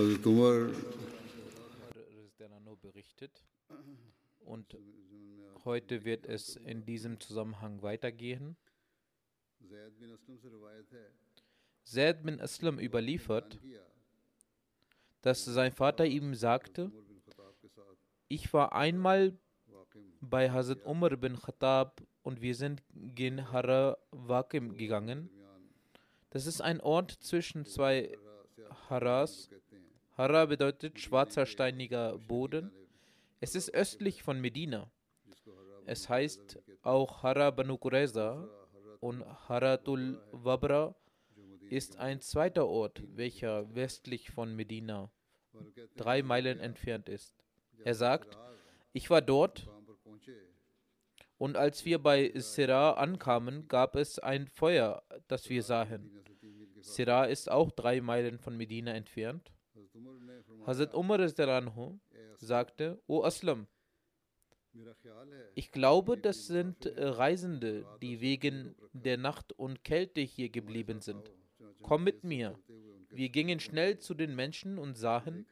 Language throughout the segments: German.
Umar Rizdanano berichtet. Und heute wird es in diesem Zusammenhang weitergehen. Zaid bin Aslam überliefert, dass sein Vater ihm sagte, ich war einmal bei Hazrat Umar bin Khattab und wir sind gen Hara Waqim gegangen. Das ist ein Ort zwischen zwei Haras. Hara bedeutet schwarzer steiniger Boden. Es ist östlich von Medina. Es heißt auch Hara Banu Qureza und Haratul Wabra ist ein zweiter Ort, welcher westlich von Medina drei Meilen entfernt ist. Er sagt, ich war dort und als wir bei Sirah ankamen, gab es ein Feuer, das wir sahen. Sirah ist auch drei Meilen von Medina entfernt. Hazrat Umar sagte, O Aslam, ich glaube, das sind äh, Reisende, die wegen der Nacht und Kälte hier geblieben sind. Komm mit mir. Wir gingen schnell zu den Menschen und sahen,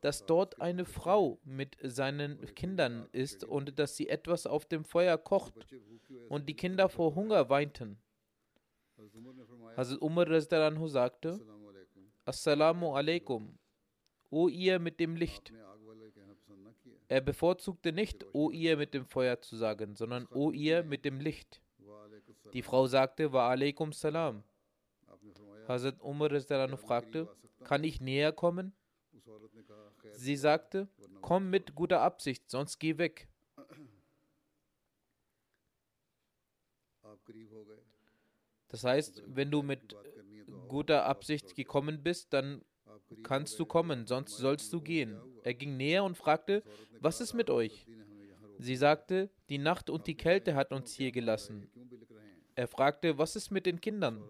dass dort eine Frau mit seinen Kindern ist und dass sie etwas auf dem Feuer kocht und die Kinder vor Hunger weinten. Hazrat Umar sagte, Assalamu alaikum. O ihr mit dem Licht. Er bevorzugte nicht, O ihr mit dem Feuer zu sagen, sondern O ihr mit dem Licht. Die Frau sagte, Wa alaikum salam. Hazrat Umar fragte, kann ich näher kommen? Sie sagte, komm mit guter Absicht, sonst geh weg. Das heißt, wenn du mit guter Absicht gekommen bist, dann kannst du kommen, sonst sollst du gehen. Er ging näher und fragte, was ist mit euch? Sie sagte, die Nacht und die Kälte hat uns hier gelassen. Er fragte, was ist mit den Kindern?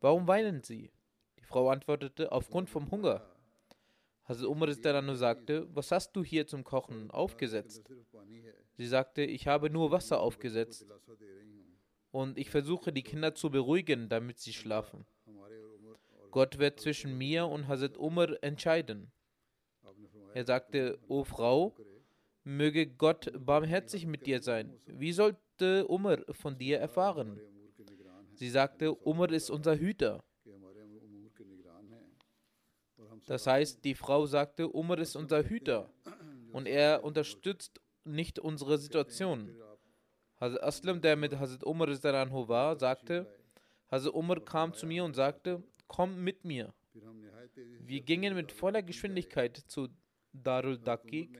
Warum weinen sie? Die Frau antwortete, aufgrund vom Hunger. Hazrat Umar sagte, was hast du hier zum Kochen aufgesetzt? Sie sagte, ich habe nur Wasser aufgesetzt und ich versuche die Kinder zu beruhigen, damit sie schlafen. Gott wird zwischen mir und Hazrat Umar entscheiden. Er sagte, O Frau, möge Gott barmherzig mit dir sein. Wie sollte Umar von dir erfahren? Sie sagte, Umar ist unser Hüter. Das heißt, die Frau sagte, Umar ist unser Hüter und er unterstützt nicht unsere Situation. Hazrat Aslam, der mit Hazrat Umar war, sagte, Hazrat Umar kam zu mir und sagte, komm mit mir. Wir gingen mit voller Geschwindigkeit zu Darul Dakik.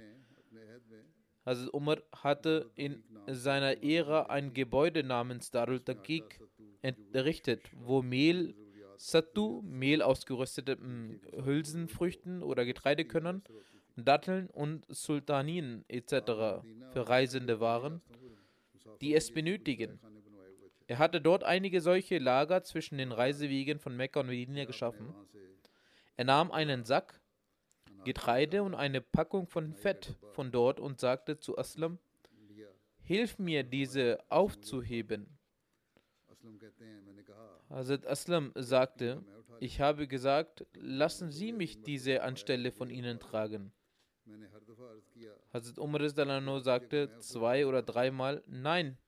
Also Umar hatte in seiner Ära ein Gebäude namens Darul Dakik errichtet, wo Mehl, Sattu, Mehl aus gerösteten hm, Hülsenfrüchten oder Getreidekörnern, Datteln und Sultaninen etc. für Reisende waren, die es benötigen. Er hatte dort einige solche Lager zwischen den Reisewegen von Mekka und Medina geschaffen. Er nahm einen Sack Getreide und eine Packung von Fett von dort und sagte zu Aslam, Hilf mir, diese aufzuheben. Hazrat Aslam sagte, ich habe gesagt, lassen Sie mich diese anstelle von Ihnen tragen. Hazrat Umar sagte zwei oder dreimal, nein,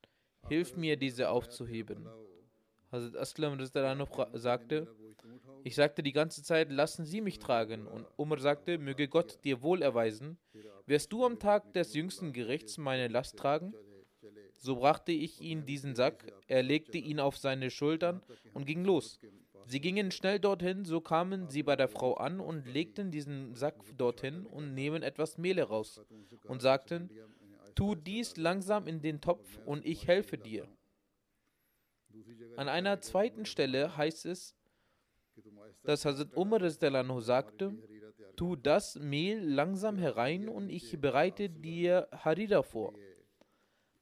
hilf mir, diese aufzuheben. Hazrat Aslam sagte, ich sagte die ganze Zeit, lassen Sie mich tragen. Und Umar sagte, möge Gott dir wohl erweisen, wirst du am Tag des jüngsten Gerichts meine Last tragen? So brachte ich ihn diesen Sack, er legte ihn auf seine Schultern und ging los. Sie gingen schnell dorthin, so kamen sie bei der Frau an und legten diesen Sack dorthin und nehmen etwas Mehl heraus und sagten, tu dies langsam in den Topf und ich helfe dir. An einer zweiten Stelle heißt es, dass Hazrat Umar sagte, tu das Mehl langsam herein und ich bereite dir Harira vor.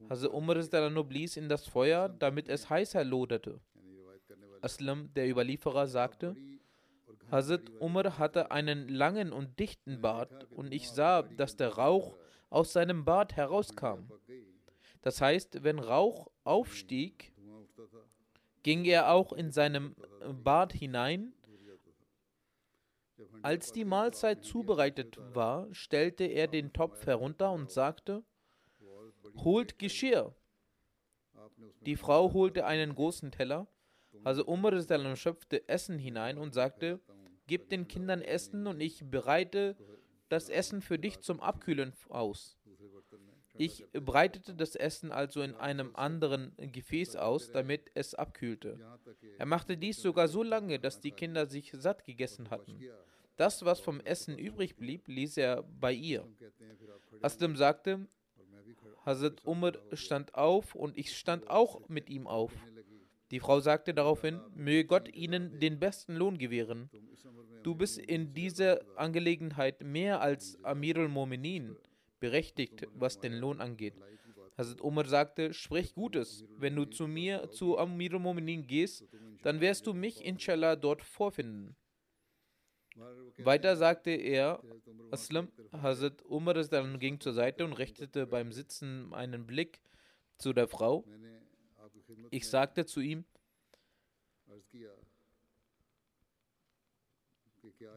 Hazrat Umar blies in das Feuer, damit es heißer loderte. Aslam, der Überlieferer, sagte, Hazrat Umar hatte einen langen und dichten Bart und ich sah, dass der Rauch aus seinem Bart herauskam. Das heißt, wenn Rauch aufstieg, ging er auch in seinem Bart hinein. Als die Mahlzeit zubereitet war, stellte er den Topf herunter und sagte, holt Geschirr. Die Frau holte einen großen Teller. Also Umar schöpfte Essen hinein und sagte, gib den Kindern Essen und ich bereite das Essen für dich zum Abkühlen aus. Ich breitete das Essen also in einem anderen Gefäß aus, damit es abkühlte. Er machte dies sogar so lange, dass die Kinder sich satt gegessen hatten. Das, was vom Essen übrig blieb, ließ er bei ihr. Aslam sagte, Hazrat Umar stand auf und ich stand auch mit ihm auf. Die Frau sagte daraufhin, möge Gott ihnen den besten Lohn gewähren. Du bist in dieser Angelegenheit mehr als Amirul Mominin berechtigt, was den Lohn angeht. Hazrat Umar sagte, sprich Gutes. Wenn du zu mir, zu Amirul Mominin gehst, dann wirst du mich inshallah dort vorfinden. Weiter sagte er, Aslam, Hazrat Umar dann ging zur Seite und richtete beim Sitzen einen Blick zu der Frau. Ich sagte zu ihm,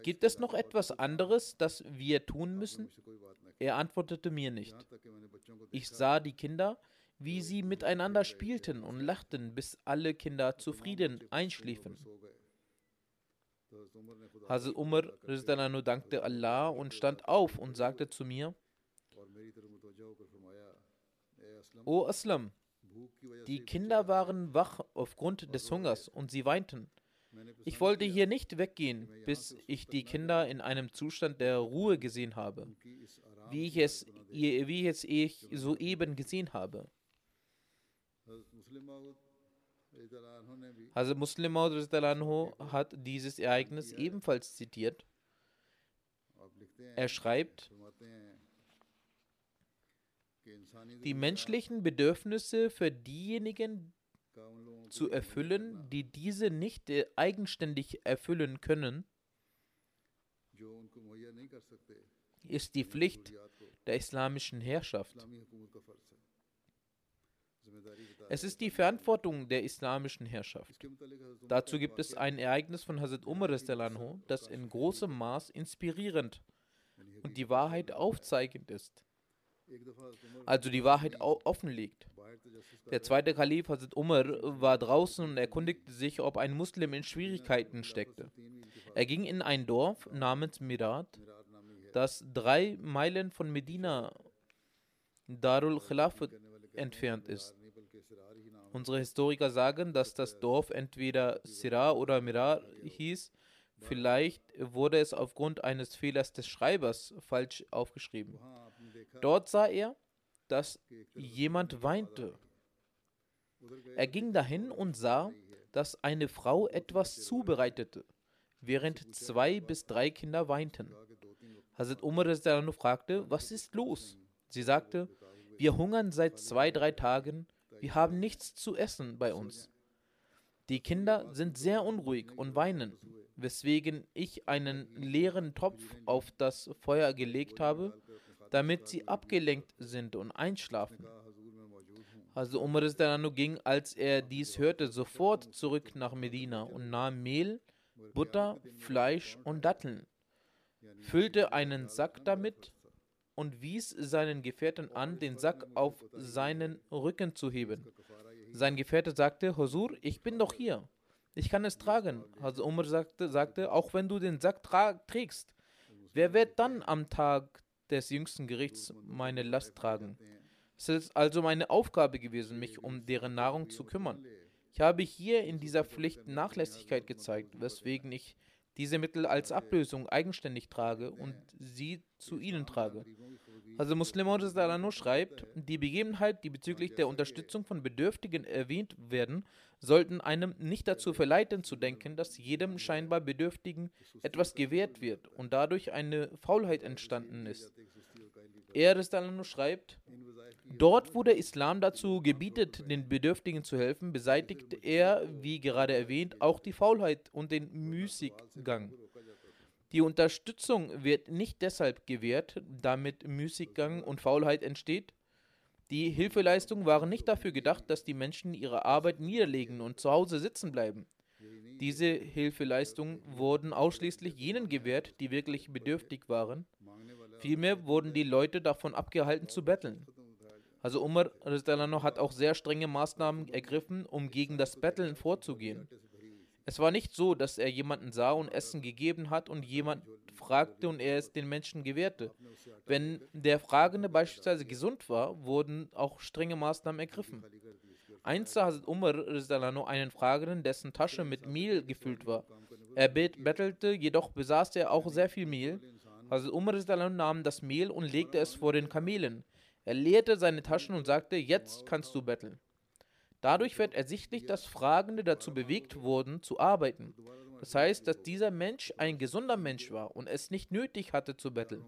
Gibt es noch etwas anderes, das wir tun müssen? Er antwortete mir nicht. Ich sah die Kinder, wie sie miteinander spielten und lachten, bis alle Kinder zufrieden einschliefen. Hazrat Umar dankte Allah und stand auf und sagte zu mir, O Aslam, die Kinder waren wach aufgrund des Hungers und sie weinten. Ich wollte hier nicht weggehen, bis ich die Kinder in einem Zustand der Ruhe gesehen habe, wie ich es, wie es ich soeben gesehen habe. Also Muslim hat dieses Ereignis ebenfalls zitiert. Er schreibt, die menschlichen Bedürfnisse für diejenigen zu erfüllen, die diese nicht eigenständig erfüllen können, ist die Pflicht der islamischen Herrschaft. Es ist die Verantwortung der islamischen Herrschaft. Dazu gibt es ein Ereignis von Hazrat Umar, das in großem Maß inspirierend und die Wahrheit aufzeigend ist. Also die Wahrheit offenlegt. Der zweite Kalif Hazrat Umar war draußen und erkundigte sich, ob ein Muslim in Schwierigkeiten steckte. Er ging in ein Dorf namens Mirat, das drei Meilen von Medina Darul Khilafat entfernt ist. Unsere Historiker sagen, dass das Dorf entweder Sirah oder Mirar hieß. Vielleicht wurde es aufgrund eines Fehlers des Schreibers falsch aufgeschrieben. Dort sah er, dass jemand weinte. Er ging dahin und sah, dass eine Frau etwas zubereitete, während zwei bis drei Kinder weinten. Hazrat Umar fragte, was ist los? Sie sagte, wir hungern seit zwei, drei Tagen wir haben nichts zu essen bei uns. Die Kinder sind sehr unruhig und weinen, weswegen ich einen leeren Topf auf das Feuer gelegt habe, damit sie abgelenkt sind und einschlafen. Also Umar ging, als er dies hörte, sofort zurück nach Medina und nahm Mehl, Butter, Fleisch und Datteln, füllte einen Sack damit und wies seinen Gefährten an, den Sack auf seinen Rücken zu heben. Sein Gefährte sagte, Hosur, ich bin doch hier. Ich kann es tragen. Also Umar sagte, sagte auch wenn du den Sack trägst, wer wird dann am Tag des jüngsten Gerichts meine Last tragen? Es ist also meine Aufgabe gewesen, mich um deren Nahrung zu kümmern. Ich habe hier in dieser Pflicht Nachlässigkeit gezeigt, weswegen ich diese Mittel als Ablösung eigenständig trage und sie zu ihnen trage. Also Muslim Salano schreibt, die Begebenheit, die bezüglich der Unterstützung von Bedürftigen erwähnt werden, sollten einem nicht dazu verleiten zu denken, dass jedem scheinbar Bedürftigen etwas gewährt wird und dadurch eine Faulheit entstanden ist. Er Salano schreibt, Dort, wo der Islam dazu gebietet, den Bedürftigen zu helfen, beseitigt er, wie gerade erwähnt, auch die Faulheit und den Müßiggang. Die Unterstützung wird nicht deshalb gewährt, damit Müßiggang und Faulheit entsteht. Die Hilfeleistungen waren nicht dafür gedacht, dass die Menschen ihre Arbeit niederlegen und zu Hause sitzen bleiben. Diese Hilfeleistungen wurden ausschließlich jenen gewährt, die wirklich bedürftig waren. Vielmehr wurden die Leute davon abgehalten zu betteln. Also Umar hat auch sehr strenge Maßnahmen ergriffen, um gegen das Betteln vorzugehen. Es war nicht so, dass er jemanden sah und Essen gegeben hat und jemand fragte und er es den Menschen gewährte. Wenn der Fragende beispielsweise gesund war, wurden auch strenge Maßnahmen ergriffen. Einst sah Hazrat Umar einen Fragenden, dessen Tasche mit Mehl gefüllt war. Er bettelte, jedoch besaß er auch sehr viel Mehl. Hazrat Umar nahm das Mehl und legte es vor den Kamelen. Er leerte seine Taschen und sagte, jetzt kannst du betteln. Dadurch wird ersichtlich, dass Fragende dazu bewegt wurden, zu arbeiten. Das heißt, dass dieser Mensch ein gesunder Mensch war und es nicht nötig hatte zu betteln.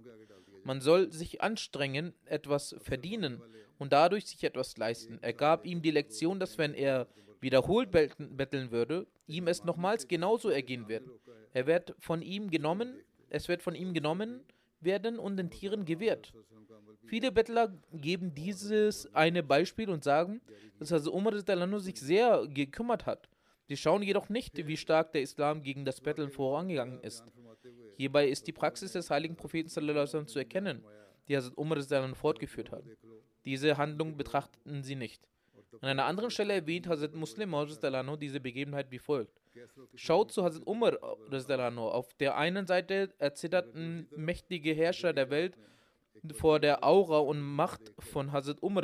Man soll sich anstrengen, etwas verdienen und dadurch sich etwas leisten. Er gab ihm die Lektion, dass wenn er wiederholt betteln würde, ihm es nochmals genauso ergehen wird. Er wird von ihm genommen, es wird von ihm genommen werden und den Tieren gewährt. Viele Bettler geben dieses eine Beispiel und sagen, dass also Umar sich sehr gekümmert hat. Sie schauen jedoch nicht, wie stark der Islam gegen das Betteln vorangegangen ist. Hierbei ist die Praxis des heiligen Propheten zu erkennen, die Hazrat Umar fortgeführt hat. Diese Handlung betrachteten sie nicht. An einer anderen Stelle erwähnt Hazrat Muslim diese Begebenheit wie folgt. Schaut zu Hazrat Umar Auf der einen Seite erzitterten mächtige Herrscher der Welt vor der Aura und Macht von Hazrat Umar.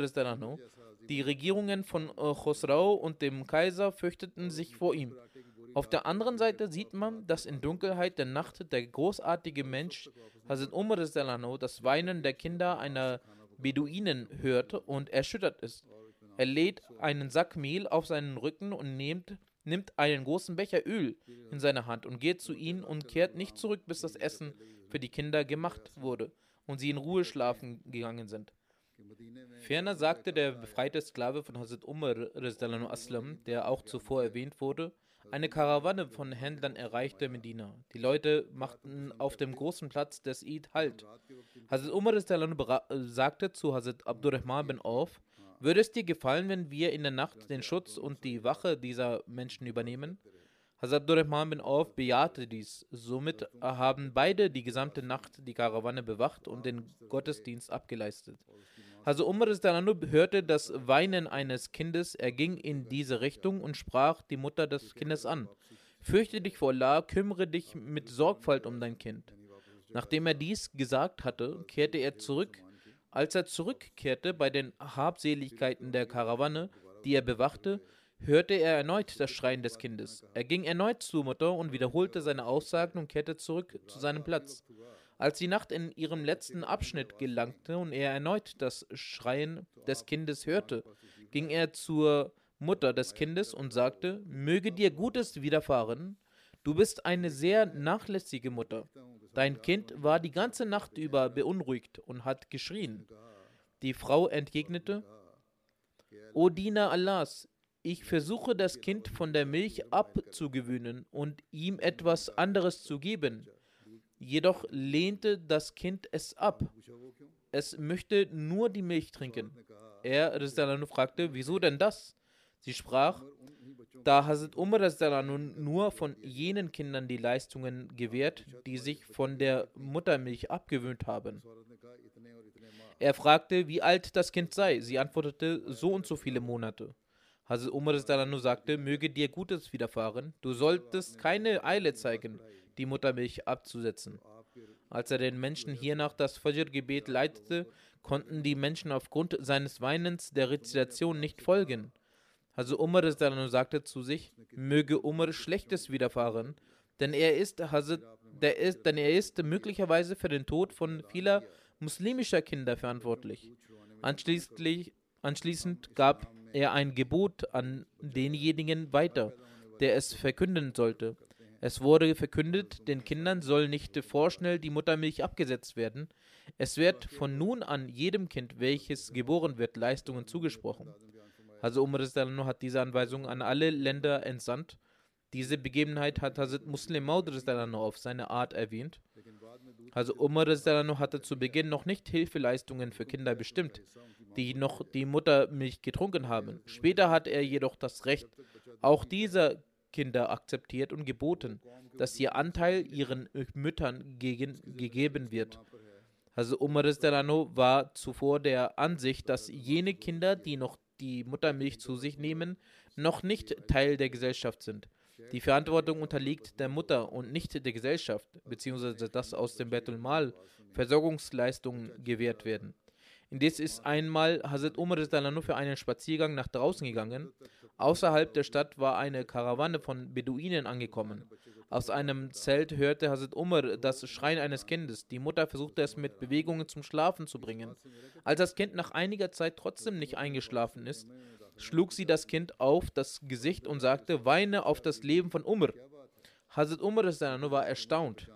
Die Regierungen von äh, Khosrau und dem Kaiser fürchteten sich vor ihm. Auf der anderen Seite sieht man, dass in Dunkelheit der Nacht der großartige Mensch Hazrat Umar das Weinen der Kinder einer Beduinen hört und erschüttert ist. Er lädt einen Sack Mehl auf seinen Rücken und nimmt, nimmt einen großen Becher Öl in seine Hand und geht zu ihnen und kehrt nicht zurück, bis das Essen für die Kinder gemacht wurde und sie in Ruhe schlafen gegangen sind. Ferner sagte der befreite Sklave von Hazrat Umar Aslam, der auch zuvor erwähnt wurde, eine Karawanne von Händlern erreichte Medina. Die Leute machten auf dem großen Platz des Eid Halt. Hazrat Umar sagte zu Hazrat Abdurrahman bin Auf, würde es dir gefallen, wenn wir in der Nacht den Schutz und die Wache dieser Menschen übernehmen? Hazrat Abdurrahman bin Auf bejahte dies. Somit haben beide die gesamte Nacht die Karawanne bewacht und den Gottesdienst abgeleistet. Hazrat Umar hörte das Weinen eines Kindes, er ging in diese Richtung und sprach die Mutter des Kindes an. Fürchte dich vor Allah, kümmere dich mit Sorgfalt um dein Kind. Nachdem er dies gesagt hatte, kehrte er zurück. Als er zurückkehrte bei den Habseligkeiten der Karawanne, die er bewachte, hörte er erneut das Schreien des Kindes. Er ging erneut zur Mutter und wiederholte seine Aussagen und kehrte zurück zu seinem Platz. Als die Nacht in ihrem letzten Abschnitt gelangte und er erneut das Schreien des Kindes hörte, ging er zur Mutter des Kindes und sagte, möge dir Gutes widerfahren, du bist eine sehr nachlässige Mutter. Dein Kind war die ganze Nacht über beunruhigt und hat geschrien. Die Frau entgegnete, O Diener Allahs, ich versuche das Kind von der Milch abzugewöhnen und ihm etwas anderes zu geben. Jedoch lehnte das Kind es ab. Es möchte nur die Milch trinken. Er fragte, wieso denn das? Sie sprach, da Hazrat Umar nur von jenen Kindern die Leistungen gewährt, die sich von der Muttermilch abgewöhnt haben. Er fragte, wie alt das Kind sei. Sie antwortete, so und so viele Monate. Hazrat Umar sagte, möge dir Gutes widerfahren. Du solltest keine Eile zeigen, die Muttermilch abzusetzen. Als er den Menschen hiernach das Fajr-Gebet leitete, konnten die Menschen aufgrund seines Weinens der Rezitation nicht folgen. Also Umar sagte zu sich, möge Umar Schlechtes widerfahren, denn er ist, Hazrat, der ist, denn er ist möglicherweise für den Tod von vieler muslimischer Kinder verantwortlich. Anschließend, anschließend gab er ein Gebot an denjenigen weiter, der es verkünden sollte. Es wurde verkündet, den Kindern soll nicht vorschnell die Muttermilch abgesetzt werden. Es wird von nun an jedem Kind, welches geboren wird, Leistungen zugesprochen. Also Umar hat diese Anweisung an alle Länder entsandt. Diese Begebenheit hat Hazrat Muslim Maud auf seine Art erwähnt. Also Umar hatte zu Beginn noch nicht Hilfeleistungen für Kinder bestimmt, die noch die Muttermilch getrunken haben. Später hat er jedoch das Recht, auch dieser Kinder akzeptiert und geboten, dass ihr Anteil ihren Müttern gegen, gegeben wird. Also Umar war zuvor der Ansicht, dass jene Kinder, die noch die Muttermilch zu sich nehmen, noch nicht Teil der Gesellschaft sind. Die Verantwortung unterliegt der Mutter und nicht der Gesellschaft, beziehungsweise dass aus dem Betul Mal Versorgungsleistungen gewährt werden. Indes ist einmal Hazrat Umar nur für einen Spaziergang nach draußen gegangen. Außerhalb der Stadt war eine Karawane von Beduinen angekommen. Aus einem Zelt hörte Hazrat Umar das Schreien eines Kindes. Die Mutter versuchte es mit Bewegungen zum Schlafen zu bringen. Als das Kind nach einiger Zeit trotzdem nicht eingeschlafen ist, schlug sie das Kind auf das Gesicht und sagte: Weine auf das Leben von Umar. Hazrat Umar war erstaunt.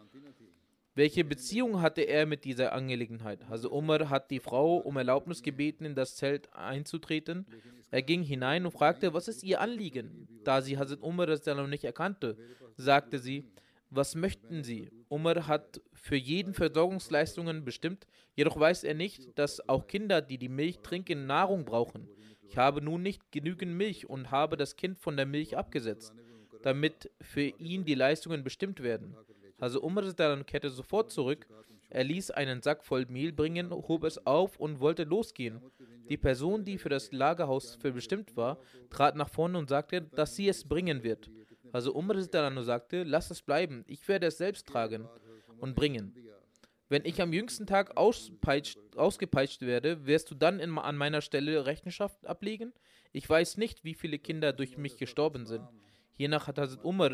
Welche Beziehung hatte er mit dieser Angelegenheit? Also Umar hat die Frau um Erlaubnis gebeten, in das Zelt einzutreten. Er ging hinein und fragte, was ist ihr Anliegen? Da sie Hazrat Umar nicht erkannte, sagte sie, was möchten Sie? Umar hat für jeden Versorgungsleistungen bestimmt, jedoch weiß er nicht, dass auch Kinder, die die Milch trinken, Nahrung brauchen. Ich habe nun nicht genügend Milch und habe das Kind von der Milch abgesetzt, damit für ihn die Leistungen bestimmt werden. Also Umar kehrte sofort zurück. Er ließ einen Sack voll Mehl bringen, hob es auf und wollte losgehen. Die Person, die für das Lagerhaus für bestimmt war, trat nach vorne und sagte, dass sie es bringen wird. Also Umar sagte, lass es bleiben, ich werde es selbst tragen und bringen. Wenn ich am jüngsten Tag ausgepeitscht werde, wirst du dann in, an meiner Stelle Rechenschaft ablegen? Ich weiß nicht, wie viele Kinder durch mich gestorben sind. Hiernach hat Hazrat Umar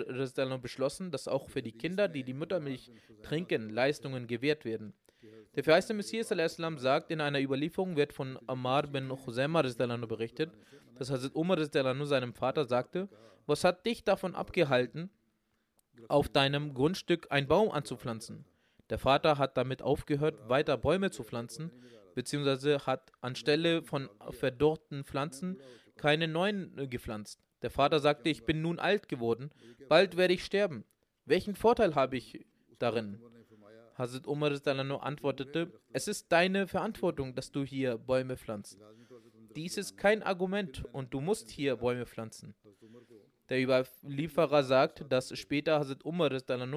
beschlossen, dass auch für die Kinder, die die Muttermilch trinken, Leistungen gewährt werden. Der verheißte Messias sagt, in einer Überlieferung wird von Ammar bin Khuzaimah berichtet, dass Hazrat Umar seinem Vater sagte, was hat dich davon abgehalten, auf deinem Grundstück einen Baum anzupflanzen? Der Vater hat damit aufgehört, weiter Bäume zu pflanzen, beziehungsweise hat anstelle von verdorrten Pflanzen keine neuen äh, gepflanzt. Der Vater sagte, ich bin nun alt geworden, bald werde ich sterben. Welchen Vorteil habe ich darin? Hazrat Umar antwortete, es ist deine Verantwortung, dass du hier Bäume pflanzt. Dies ist kein Argument und du musst hier Bäume pflanzen. Der Überlieferer sagt, dass später Hazrat Umar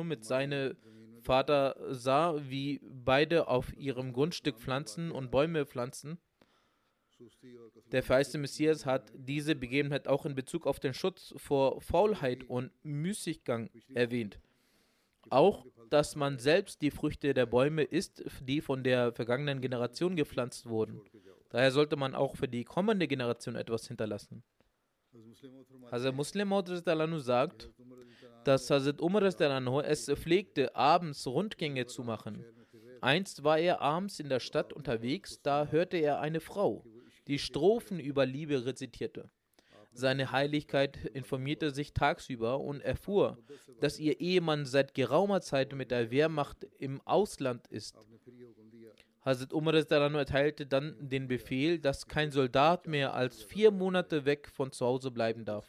mit seinem Vater sah, wie beide auf ihrem Grundstück pflanzen und Bäume pflanzen der verheißte Messias hat diese Begebenheit auch in Bezug auf den Schutz vor Faulheit und Müßiggang erwähnt. Auch, dass man selbst die Früchte der Bäume isst, die von der vergangenen Generation gepflanzt wurden. Daher sollte man auch für die kommende Generation etwas hinterlassen. Hazrat Muslim sagt, dass Hazrat Umar es pflegte, abends Rundgänge zu machen. Einst war er abends in der Stadt unterwegs, da hörte er eine Frau, die Strophen über Liebe rezitierte. Seine Heiligkeit informierte sich tagsüber und erfuhr, dass ihr Ehemann seit geraumer Zeit mit der Wehrmacht im Ausland ist. Hazrat Umar erteilte dann den Befehl, dass kein Soldat mehr als vier Monate weg von zu Hause bleiben darf.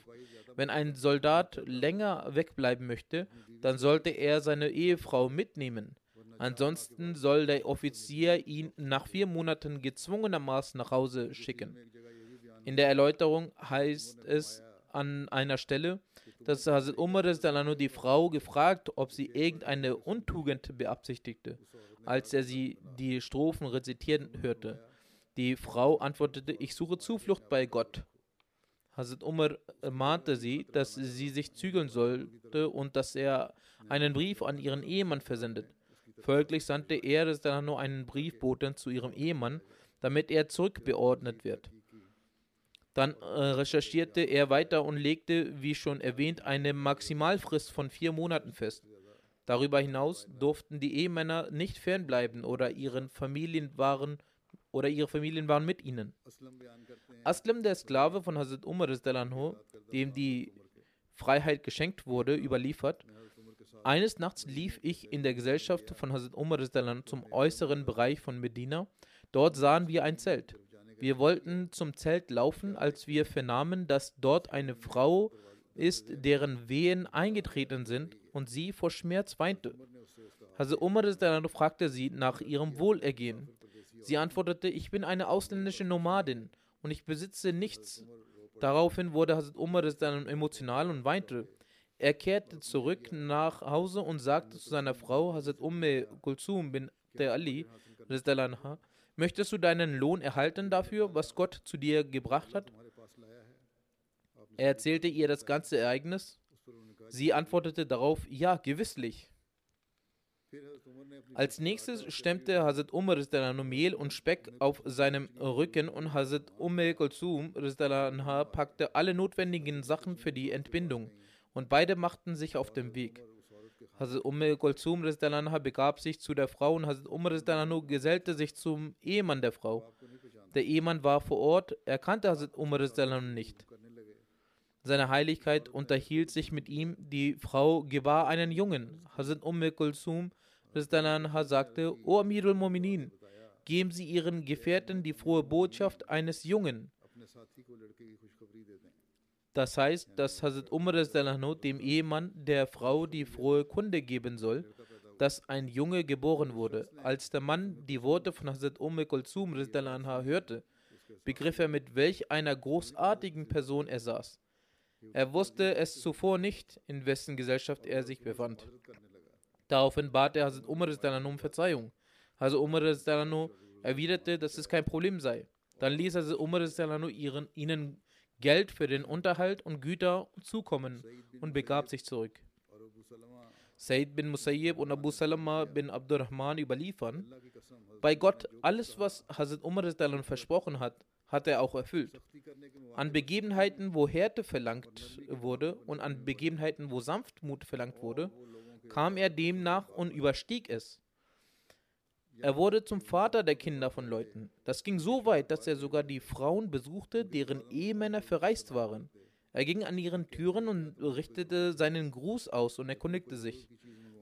Wenn ein Soldat länger wegbleiben möchte, dann sollte er seine Ehefrau mitnehmen. Ansonsten soll der Offizier ihn nach vier Monaten gezwungenermaßen nach Hause schicken. In der Erläuterung heißt es an einer Stelle, dass Hazrat Umar die Frau gefragt, ob sie irgendeine Untugend beabsichtigte, als er sie die Strophen rezitieren hörte. Die Frau antwortete, ich suche Zuflucht bei Gott. Hazrat Umar mahnte sie, dass sie sich zügeln sollte und dass er einen Brief an ihren Ehemann versendet. Folglich sandte er dann nur einen Briefboten zu ihrem Ehemann, damit er zurückbeordnet wird. Dann äh, recherchierte er weiter und legte, wie schon erwähnt, eine Maximalfrist von vier Monaten fest. Darüber hinaus durften die Ehemänner nicht fernbleiben oder ihren Familien waren oder ihre Familien waren mit ihnen. Aslam, der Sklave von Hazrat Umar, dem die Freiheit geschenkt wurde, überliefert, eines Nachts lief ich in der Gesellschaft von Hazrat Umar zum äußeren Bereich von Medina. Dort sahen wir ein Zelt. Wir wollten zum Zelt laufen, als wir vernahmen, dass dort eine Frau ist, deren Wehen eingetreten sind und sie vor Schmerz weinte. Hazrat Umar fragte sie nach ihrem Wohlergehen. Sie antwortete, ich bin eine ausländische Nomadin und ich besitze nichts. Daraufhin wurde Hazrat Umar emotional und weinte. Er kehrte zurück nach Hause und sagte zu seiner Frau, Hazrat Umme Kulsum bin der Ali, möchtest du deinen Lohn erhalten dafür, was Gott zu dir gebracht hat? Er erzählte ihr das ganze Ereignis. Sie antwortete darauf, ja, gewisslich. Als nächstes stemmte Hazrat Umar Mehl und Speck auf seinem Rücken und Hazrat Umm Kulsum packte alle notwendigen Sachen für die Entbindung und beide machten sich auf den Weg. Hazrat Umm Kulsum begab sich zu der Frau und Hazrat Umar gesellte sich zum Ehemann der Frau. Der Ehemann war vor Ort, er kannte Hazrat Umar nicht. Seine Heiligkeit unterhielt sich mit ihm, die Frau gebar einen Jungen. Hazrat Umm Kulsum Anha sagte, O Amirul Mominin, geben Sie Ihren Gefährten die frohe Botschaft eines Jungen. Das heißt, dass Hazrat Umar dem Ehemann der Frau die frohe Kunde geben soll, dass ein Junge geboren wurde. Als der Mann die Worte von Hazrat Umm Kulsum hörte, begriff er, mit welch einer großartigen Person er saß. Er wusste es zuvor nicht, in wessen Gesellschaft er sich befand. Daraufhin bat er Hazrat Umar um Verzeihung. Hazrat Umar erwiderte, dass es kein Problem sei. Dann ließ Hazrat Umar ihren, ihnen Geld für den Unterhalt und Güter zukommen und begab sich zurück. Said bin Musayyib und Abu Salama bin Abdurrahman überliefern, bei Gott, alles, was Hazrat Umar versprochen hat, hat er auch erfüllt. An Begebenheiten, wo Härte verlangt wurde und an Begebenheiten, wo Sanftmut verlangt wurde, kam er demnach und überstieg es. Er wurde zum Vater der Kinder von Leuten. Das ging so weit, dass er sogar die Frauen besuchte, deren Ehemänner verreist waren. Er ging an ihren Türen und richtete seinen Gruß aus und erkundigte sich.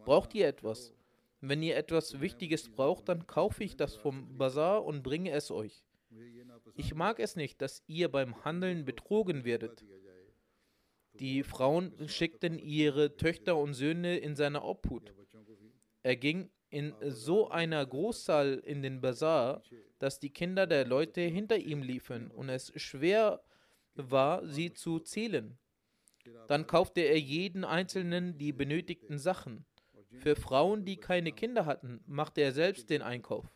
Braucht ihr etwas? Wenn ihr etwas Wichtiges braucht, dann kaufe ich das vom Bazar und bringe es euch. Ich mag es nicht, dass ihr beim Handeln betrogen werdet. Die Frauen schickten ihre Töchter und Söhne in seine Obhut. Er ging in so einer Großzahl in den Bazar, dass die Kinder der Leute hinter ihm liefen und es schwer war, sie zu zählen. Dann kaufte er jeden Einzelnen die benötigten Sachen. Für Frauen, die keine Kinder hatten, machte er selbst den Einkauf.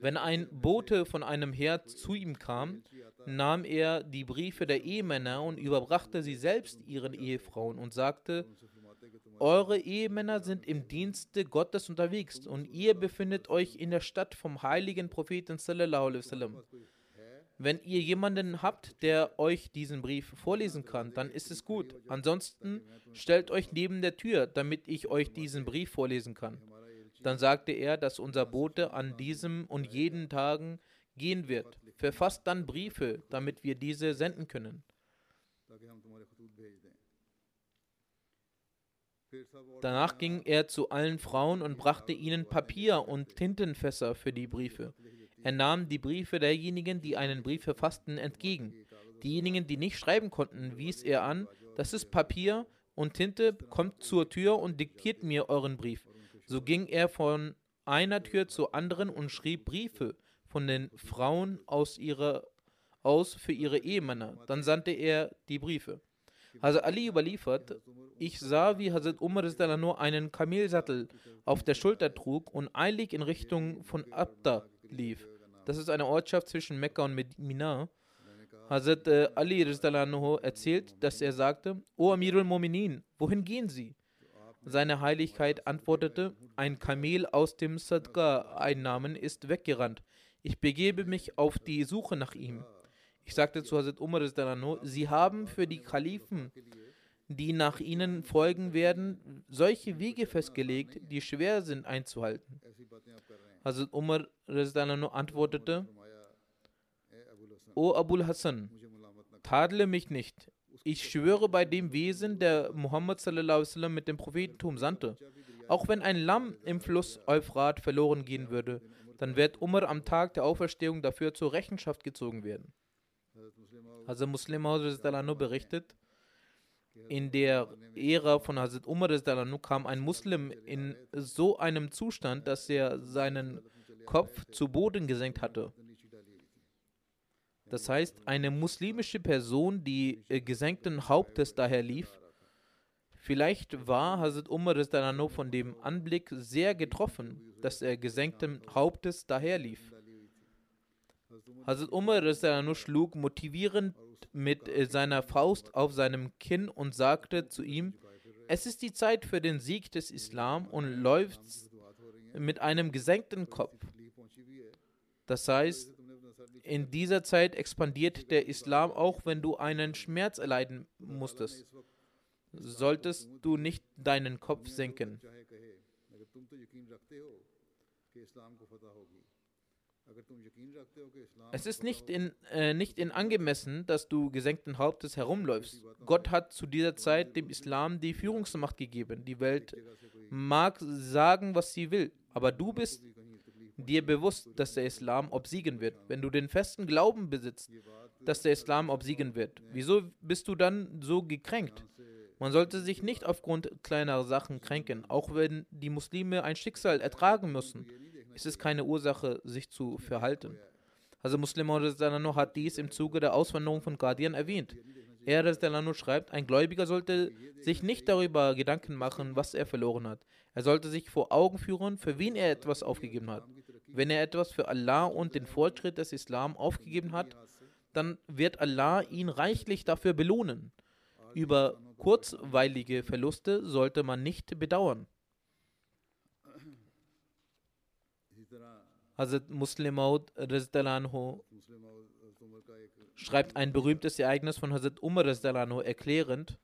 Wenn ein Bote von einem Heer zu ihm kam, nahm er die Briefe der Ehemänner und überbrachte sie selbst ihren Ehefrauen und sagte, eure Ehemänner sind im Dienste Gottes unterwegs und ihr befindet euch in der Stadt vom heiligen Propheten. Wenn ihr jemanden habt, der euch diesen Brief vorlesen kann, dann ist es gut. Ansonsten stellt euch neben der Tür, damit ich euch diesen Brief vorlesen kann. Dann sagte er, dass unser Bote an diesem und jeden Tagen gehen wird. Verfasst dann Briefe, damit wir diese senden können. Danach ging er zu allen Frauen und brachte ihnen Papier und Tintenfässer für die Briefe. Er nahm die Briefe derjenigen, die einen Brief verfassten, entgegen. Diejenigen, die nicht schreiben konnten, wies er an, das ist Papier und Tinte, kommt zur Tür und diktiert mir euren Brief. So ging er von einer Tür zur anderen und schrieb Briefe von den Frauen aus, ihrer, aus für ihre Ehemänner. Dann sandte er die Briefe. Hazrat Ali überliefert, ich sah, wie Hazrat Umar nur einen Kamelsattel auf der Schulter trug und eilig in Richtung von Abda lief. Das ist eine Ortschaft zwischen Mekka und Medina. Hazrat äh, Ali erzählt, dass er sagte, O Amirul Mominin, wohin gehen Sie? Seine Heiligkeit antwortete, ein Kamel aus dem Sadqa-Einnahmen ist weggerannt. Ich begebe mich auf die Suche nach ihm. Ich sagte zu Hazrat Umar, Sie haben für die Kalifen, die nach ihnen folgen werden, solche Wege festgelegt, die schwer sind einzuhalten. Hazrat Umar antwortete, O Abul Hassan, tadle mich nicht. Ich schwöre bei dem Wesen, der Muhammad mit dem Prophetentum sandte. Auch wenn ein Lamm im Fluss Euphrat verloren gehen würde, dann wird Umar am Tag der Auferstehung dafür zur Rechenschaft gezogen werden. Also Muslim berichtet, in der Ära von Hazrat Umar kam ein Muslim in so einem Zustand, dass er seinen Kopf zu Boden gesenkt hatte. Das heißt, eine muslimische Person, die äh, gesenkten Hauptes daher lief, vielleicht war Hazrat Umar von dem Anblick sehr getroffen, dass er gesenkten Hauptes daher lief. Hazrat Umar schlug motivierend mit äh, seiner Faust auf seinem Kinn und sagte zu ihm, es ist die Zeit für den Sieg des Islam und läuft mit einem gesenkten Kopf. Das heißt, in dieser Zeit expandiert der Islam auch, wenn du einen Schmerz erleiden musstest. Solltest du nicht deinen Kopf senken. Es ist nicht in, äh, nicht in angemessen, dass du gesenkten Hauptes herumläufst. Gott hat zu dieser Zeit dem Islam die Führungsmacht gegeben. Die Welt mag sagen, was sie will, aber du bist dir bewusst, dass der Islam obsiegen wird. Wenn du den festen Glauben besitzt, dass der Islam obsiegen wird, wieso bist du dann so gekränkt? Man sollte sich nicht aufgrund kleinerer Sachen kränken, auch wenn die Muslime ein Schicksal ertragen müssen. Es ist keine Ursache, sich zu verhalten. Also Muslim hat dies im Zuge der Auswanderung von Guardian erwähnt. Er schreibt, ein Gläubiger sollte sich nicht darüber Gedanken machen, was er verloren hat. Er sollte sich vor Augen führen, für wen er etwas aufgegeben hat. Wenn er etwas für Allah und den Fortschritt des Islam aufgegeben hat, dann wird Allah ihn reichlich dafür belohnen. Über kurzweilige Verluste sollte man nicht bedauern. Hazrat Muslim Maud schreibt ein berühmtes Ereignis von Hazrat Umar erklärend,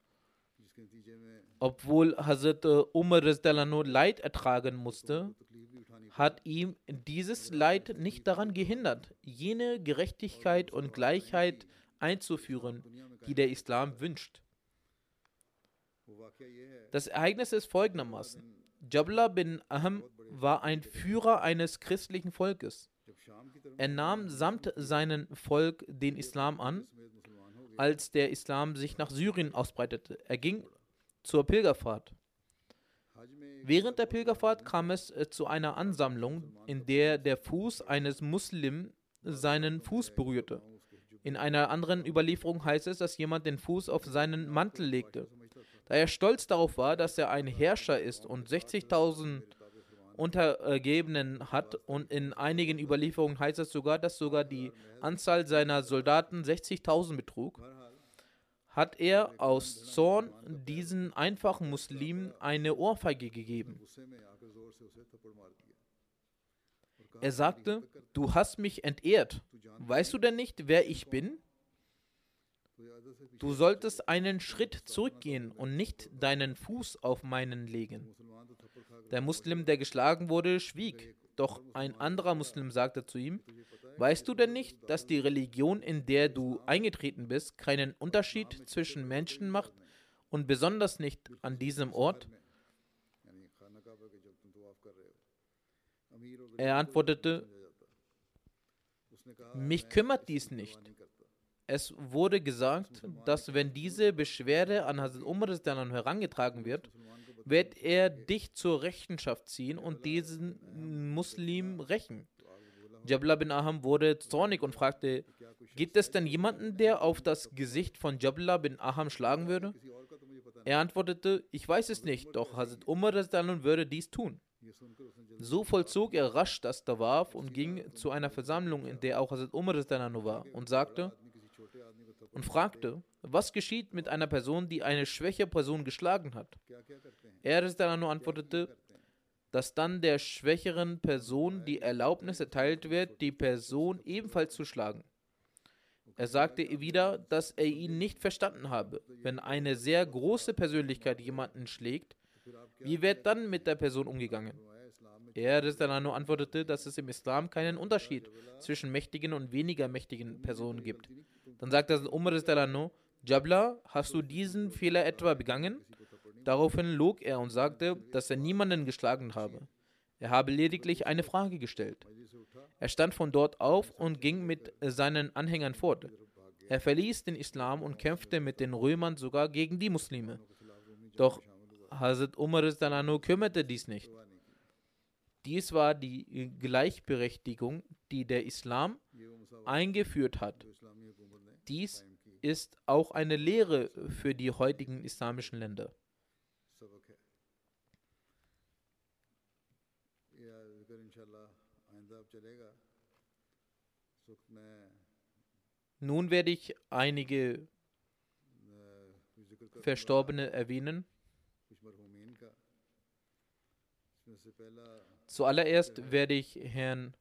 obwohl Hazrat Umar Leid ertragen musste, hat ihm dieses Leid nicht daran gehindert, jene Gerechtigkeit und Gleichheit einzuführen, die der Islam wünscht. Das Ereignis ist folgendermaßen. Jabla bin Aham war ein Führer eines christlichen Volkes. Er nahm samt seinem Volk den Islam an, als der Islam sich nach Syrien ausbreitete. Er ging zur Pilgerfahrt. Während der Pilgerfahrt kam es äh, zu einer Ansammlung, in der der Fuß eines Muslim seinen Fuß berührte. In einer anderen Überlieferung heißt es, dass jemand den Fuß auf seinen Mantel legte. Da er stolz darauf war, dass er ein Herrscher ist und 60.000 Untergebenen hat und in einigen Überlieferungen heißt es sogar, dass sogar die Anzahl seiner Soldaten 60.000 betrug, hat er aus Zorn diesen einfachen Muslimen eine Ohrfeige gegeben. Er sagte, du hast mich entehrt. Weißt du denn nicht, wer ich bin? Du solltest einen Schritt zurückgehen und nicht deinen Fuß auf meinen legen. Der Muslim, der geschlagen wurde, schwieg. Doch ein anderer Muslim sagte zu ihm, Weißt du denn nicht, dass die Religion, in der du eingetreten bist, keinen Unterschied zwischen Menschen macht und besonders nicht an diesem Ort? Er antwortete, mich kümmert dies nicht. Es wurde gesagt, dass wenn diese Beschwerde an Hazrat Umar herangetragen wird, wird er dich zur Rechenschaft ziehen und diesen Muslim rächen. Jabla bin Aham wurde zornig und fragte, gibt es denn jemanden, der auf das Gesicht von Jabla bin Aham schlagen würde? Er antwortete, ich weiß es nicht, doch Hazrat Umar würde dies tun. So vollzog er rasch das Tawaf und ging zu einer Versammlung, in der auch Hazrat Umar war, und sagte und fragte, was geschieht mit einer Person, die eine schwäche Person geschlagen hat? Er antwortete, dass dann der schwächeren Person die Erlaubnis erteilt wird, die Person ebenfalls zu schlagen. Er sagte wieder, dass er ihn nicht verstanden habe. Wenn eine sehr große Persönlichkeit jemanden schlägt, wie wird dann mit der Person umgegangen? Er Rizalano antwortete, dass es im Islam keinen Unterschied zwischen mächtigen und weniger mächtigen Personen gibt. Dann sagte Umar Rizalano, Jabla, hast du diesen Fehler etwa begangen? Daraufhin log er und sagte, dass er niemanden geschlagen habe. Er habe lediglich eine Frage gestellt. Er stand von dort auf und ging mit seinen Anhängern fort. Er verließ den Islam und kämpfte mit den Römern sogar gegen die Muslime. Doch Hazrat Umar kümmerte dies nicht. Dies war die Gleichberechtigung, die der Islam eingeführt hat. Dies ist auch eine Lehre für die heutigen islamischen Länder. Nun werde ich einige Verstorbene erwähnen. Zuallererst werde ich Herrn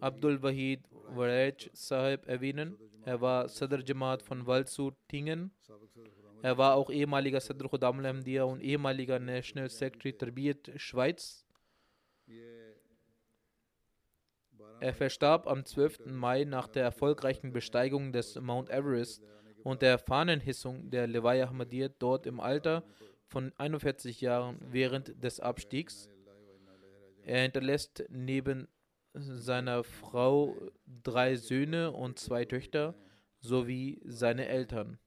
Abdul Wahid Waraj Sahib erwähnen. Er war Sadr Jamaat von Walsud Tingen. Er war auch ehemaliger Sadr Khudam al und ehemaliger National Secretary Tarbiyat Schweiz. Er verstarb am 12. Mai nach der erfolgreichen Besteigung des Mount Everest und der Fahnenhissung der Levaya Ahmadiyyat dort im Alter von 41 Jahren während des Abstiegs. Er hinterlässt neben seiner Frau drei Söhne und zwei Töchter sowie seine Eltern.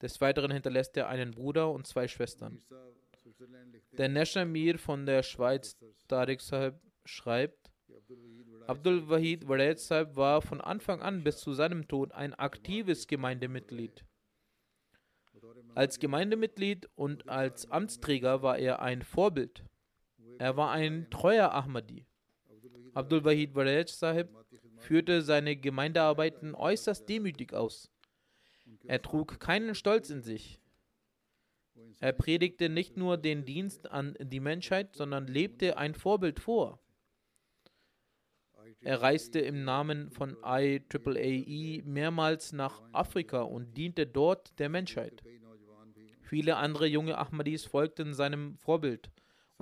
Des Weiteren hinterlässt er einen Bruder und zwei Schwestern. Der National Mir von der Schweiz, Tariq Sahib, schreibt, Abdul Wahid Wared Sahib war von Anfang an bis zu seinem Tod ein aktives Gemeindemitglied. Als Gemeindemitglied und als Amtsträger war er ein Vorbild. Er war ein treuer Ahmadi. Abdul Wahid Wared Sahib führte seine Gemeindearbeiten äußerst demütig aus. Er trug keinen Stolz in sich. Er predigte nicht nur den Dienst an die Menschheit, sondern lebte ein Vorbild vor. Er reiste im Namen von IAAE mehrmals nach Afrika und diente dort der Menschheit. Viele andere junge Ahmadis folgten seinem Vorbild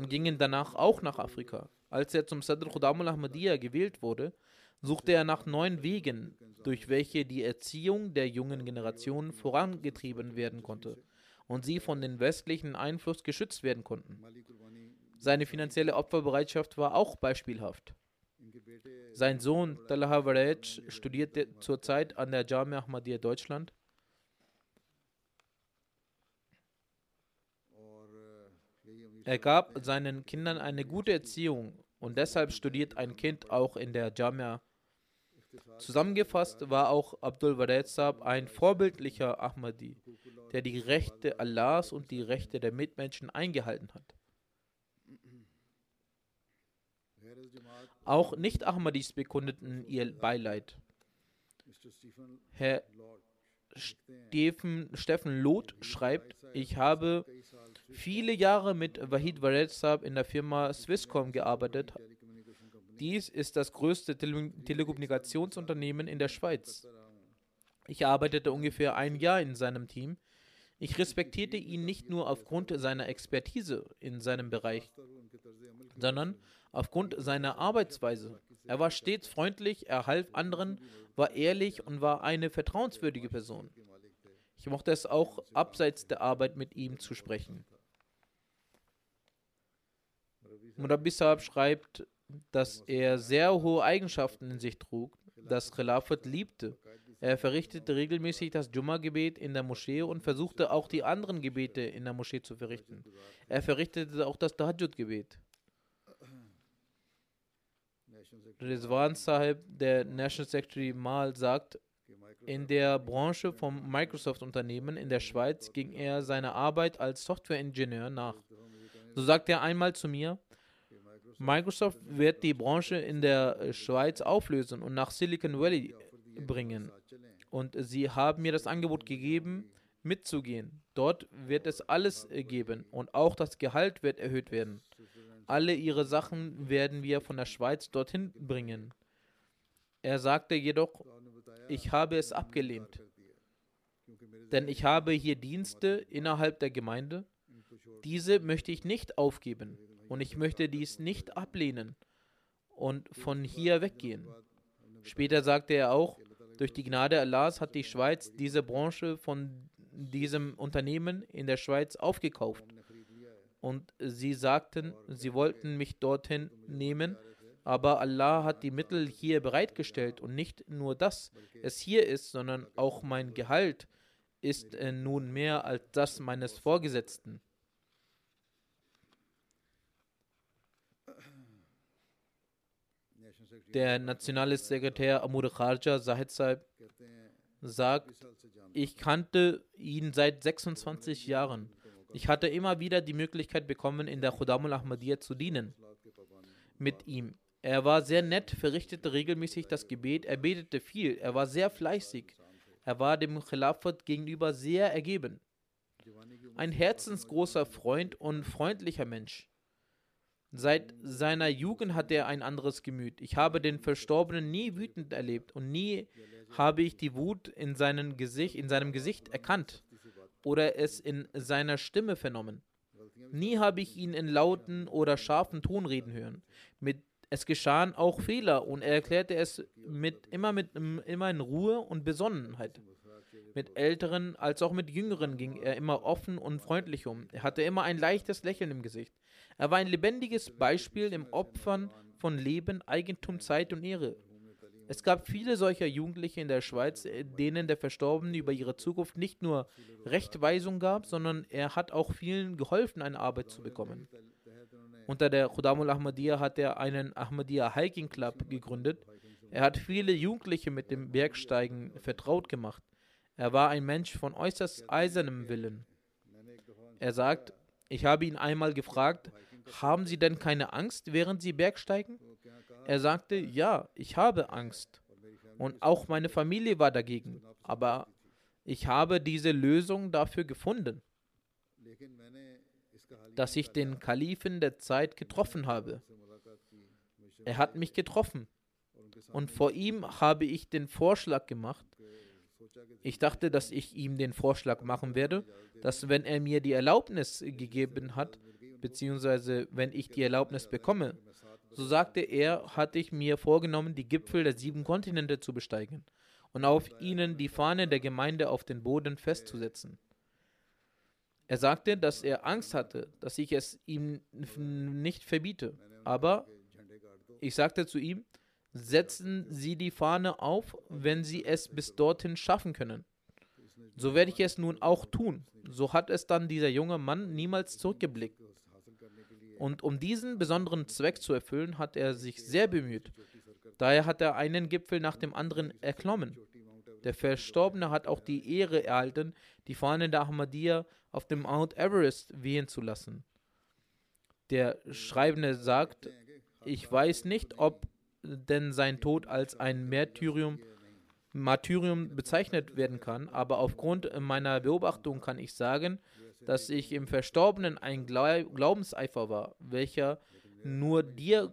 und gingen danach auch nach Afrika. Als er zum Sadr Khudamul Ahmadiyya gewählt wurde, suchte er nach neuen Wegen, durch welche die Erziehung der jungen Generation vorangetrieben werden konnte und sie von dem westlichen Einfluss geschützt werden konnten. Seine finanzielle Opferbereitschaft war auch beispielhaft. Sein Sohn Talha Varej studierte zurzeit an der Jamia Ahmadiyya Deutschland. Er gab seinen Kindern eine gute Erziehung und deshalb studiert ein Kind auch in der Jamia. Zusammengefasst war auch Abdul Saab ein vorbildlicher Ahmadi, der die Rechte Allahs und die Rechte der Mitmenschen eingehalten hat. Auch Nicht-Ahmadis bekundeten ihr Beileid. Herr Steffen, Steffen Loth schreibt, ich habe viele Jahre mit Wahid Varetsab in der Firma Swisscom gearbeitet. Dies ist das größte Tele Telekommunikationsunternehmen in der Schweiz. Ich arbeitete ungefähr ein Jahr in seinem Team. Ich respektierte ihn nicht nur aufgrund seiner Expertise in seinem Bereich, sondern aufgrund seiner Arbeitsweise. Er war stets freundlich, er half anderen, war ehrlich und war eine vertrauenswürdige Person. Ich mochte es auch abseits der Arbeit mit ihm zu sprechen. Murabi Saab schreibt, dass er sehr hohe Eigenschaften in sich trug, das Khilafat liebte, Er verrichtete regelmäßig das Jumma-Gebet in der Moschee und versuchte auch die anderen Gebete in der Moschee zu verrichten. Er verrichtete auch das Tahajjud-Gebet. Rizwan Sahib, der National Secretary Mal, sagt, in der Branche vom Microsoft-Unternehmen in der Schweiz ging er seiner Arbeit als Softwareingenieur nach. So sagte er einmal zu mir, Microsoft wird die Branche in der Schweiz auflösen und nach Silicon Valley bringen. Und sie haben mir das Angebot gegeben, mitzugehen. Dort wird es alles geben und auch das Gehalt wird erhöht werden. Alle ihre Sachen werden wir von der Schweiz dorthin bringen. Er sagte jedoch, ich habe es abgelehnt, denn ich habe hier Dienste innerhalb der Gemeinde. Diese möchte ich nicht aufgeben und ich möchte dies nicht ablehnen und von hier weggehen. Später sagte er auch, durch die Gnade Allahs hat die Schweiz diese Branche von diesem Unternehmen in der Schweiz aufgekauft. Und sie sagten, sie wollten mich dorthin nehmen, aber Allah hat die Mittel hier bereitgestellt und nicht nur das, es hier ist, sondern auch mein Gehalt ist äh, nun mehr als das meines Vorgesetzten. Der nationale Sekretär Amur Kharja Zahid Saib sagt, ich kannte ihn seit 26 Jahren. Ich hatte immer wieder die Möglichkeit bekommen, in der Khudamul Ahmadiyya zu dienen. Mit ihm. Er war sehr nett, verrichtete regelmäßig das Gebet, er betete viel, er war sehr fleißig. Er war dem Khilafat gegenüber sehr ergeben. Ein herzensgroßer Freund und freundlicher Mensch. Seit seiner Jugend hat er ein anderes Gemüt. Ich habe den Verstorbenen nie wütend erlebt und nie habe ich die Wut in, seinem Gesicht, in seinem Gesicht erkannt oder es in seiner Stimme vernommen. Nie habe ich ihn in lauten oder scharfen Ton reden hören. Mit, es geschahen auch Fehler und er erklärte es mit, immer, mit, immer in Ruhe und Besonnenheit. Mit Älteren als auch mit Jüngeren ging er immer offen und freundlich um. Er hatte immer ein leichtes Lächeln im Gesicht. Er war ein lebendiges Beispiel im Opfern von Leben, Eigentum, Zeit und Ehre. Es gab viele solcher Jugendliche in der Schweiz, denen der Verstorbene über ihre Zukunft nicht nur Rechtweisung gab, sondern er hat auch vielen geholfen, eine Arbeit zu bekommen. Unter der Khudamul Ahmadiyya hat er einen Ahmadiyya Hiking Club gegründet. Er hat viele Jugendliche mit dem Bergsteigen vertraut gemacht. Er war ein Mensch von äußerst eisernem Willen. Er sagt, ich habe ihn einmal gefragt, haben Sie denn keine Angst, während Sie Bergsteigen? Er sagte, ja, ich habe Angst. Und auch meine Familie war dagegen. Aber ich habe diese Lösung dafür gefunden, dass ich den Kalifen der Zeit getroffen habe. Er hat mich getroffen. Und vor ihm habe ich den Vorschlag gemacht. Ich dachte, dass ich ihm den Vorschlag machen werde, dass wenn er mir die Erlaubnis gegeben hat, beziehungsweise wenn ich die Erlaubnis bekomme, so sagte er, hatte ich mir vorgenommen, die Gipfel der sieben Kontinente zu besteigen und auf ihnen die Fahne der Gemeinde auf den Boden festzusetzen. Er sagte, dass er Angst hatte, dass ich es ihm nicht verbiete. Aber ich sagte zu ihm, setzen Sie die Fahne auf, wenn Sie es bis dorthin schaffen können. So werde ich es nun auch tun. So hat es dann dieser junge Mann niemals zurückgeblickt. Und um diesen besonderen Zweck zu erfüllen, hat er sich sehr bemüht. Daher hat er einen Gipfel nach dem anderen erklommen. Der Verstorbene hat auch die Ehre erhalten, die Fahne der Ahmadiyya auf dem Mount Everest wehen zu lassen. Der Schreibende sagt, ich weiß nicht, ob denn sein Tod als ein Märtyrium, Martyrium bezeichnet werden kann, aber aufgrund meiner Beobachtung kann ich sagen, dass ich im Verstorbenen ein Glaubenseifer war, welcher nur dir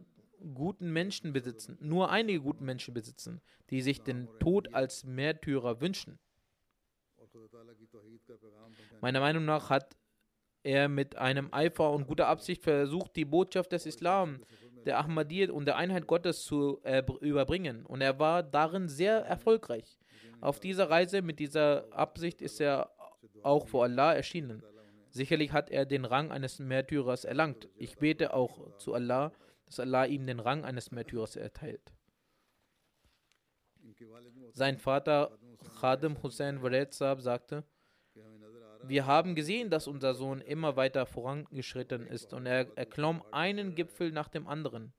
guten Menschen besitzen, nur einige guten Menschen besitzen, die sich den Tod als Märtyrer wünschen. Meiner Meinung nach hat er mit einem Eifer und guter Absicht versucht, die Botschaft des Islam, der Ahmadiyyat und der Einheit Gottes zu äh, überbringen. Und er war darin sehr erfolgreich. Auf dieser Reise mit dieser Absicht ist er auch vor Allah erschienen. Sicherlich hat er den Rang eines Märtyrers erlangt. Ich bete auch zu Allah, dass Allah ihm den Rang eines Märtyrers erteilt. Sein Vater Khadim Hussein Saab sagte, wir haben gesehen, dass unser Sohn immer weiter vorangeschritten ist und er erklomm einen Gipfel nach dem anderen.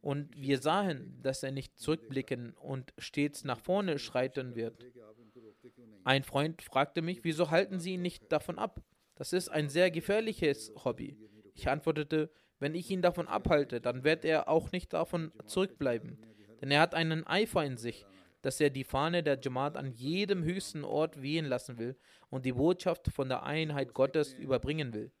Und wir sahen, dass er nicht zurückblicken und stets nach vorne schreiten wird. Ein Freund fragte mich, wieso halten Sie ihn nicht davon ab? Das ist ein sehr gefährliches Hobby. Ich antwortete, wenn ich ihn davon abhalte, dann wird er auch nicht davon zurückbleiben. Denn er hat einen Eifer in sich, dass er die Fahne der Jamaat an jedem höchsten Ort wehen lassen will und die Botschaft von der Einheit Gottes überbringen will.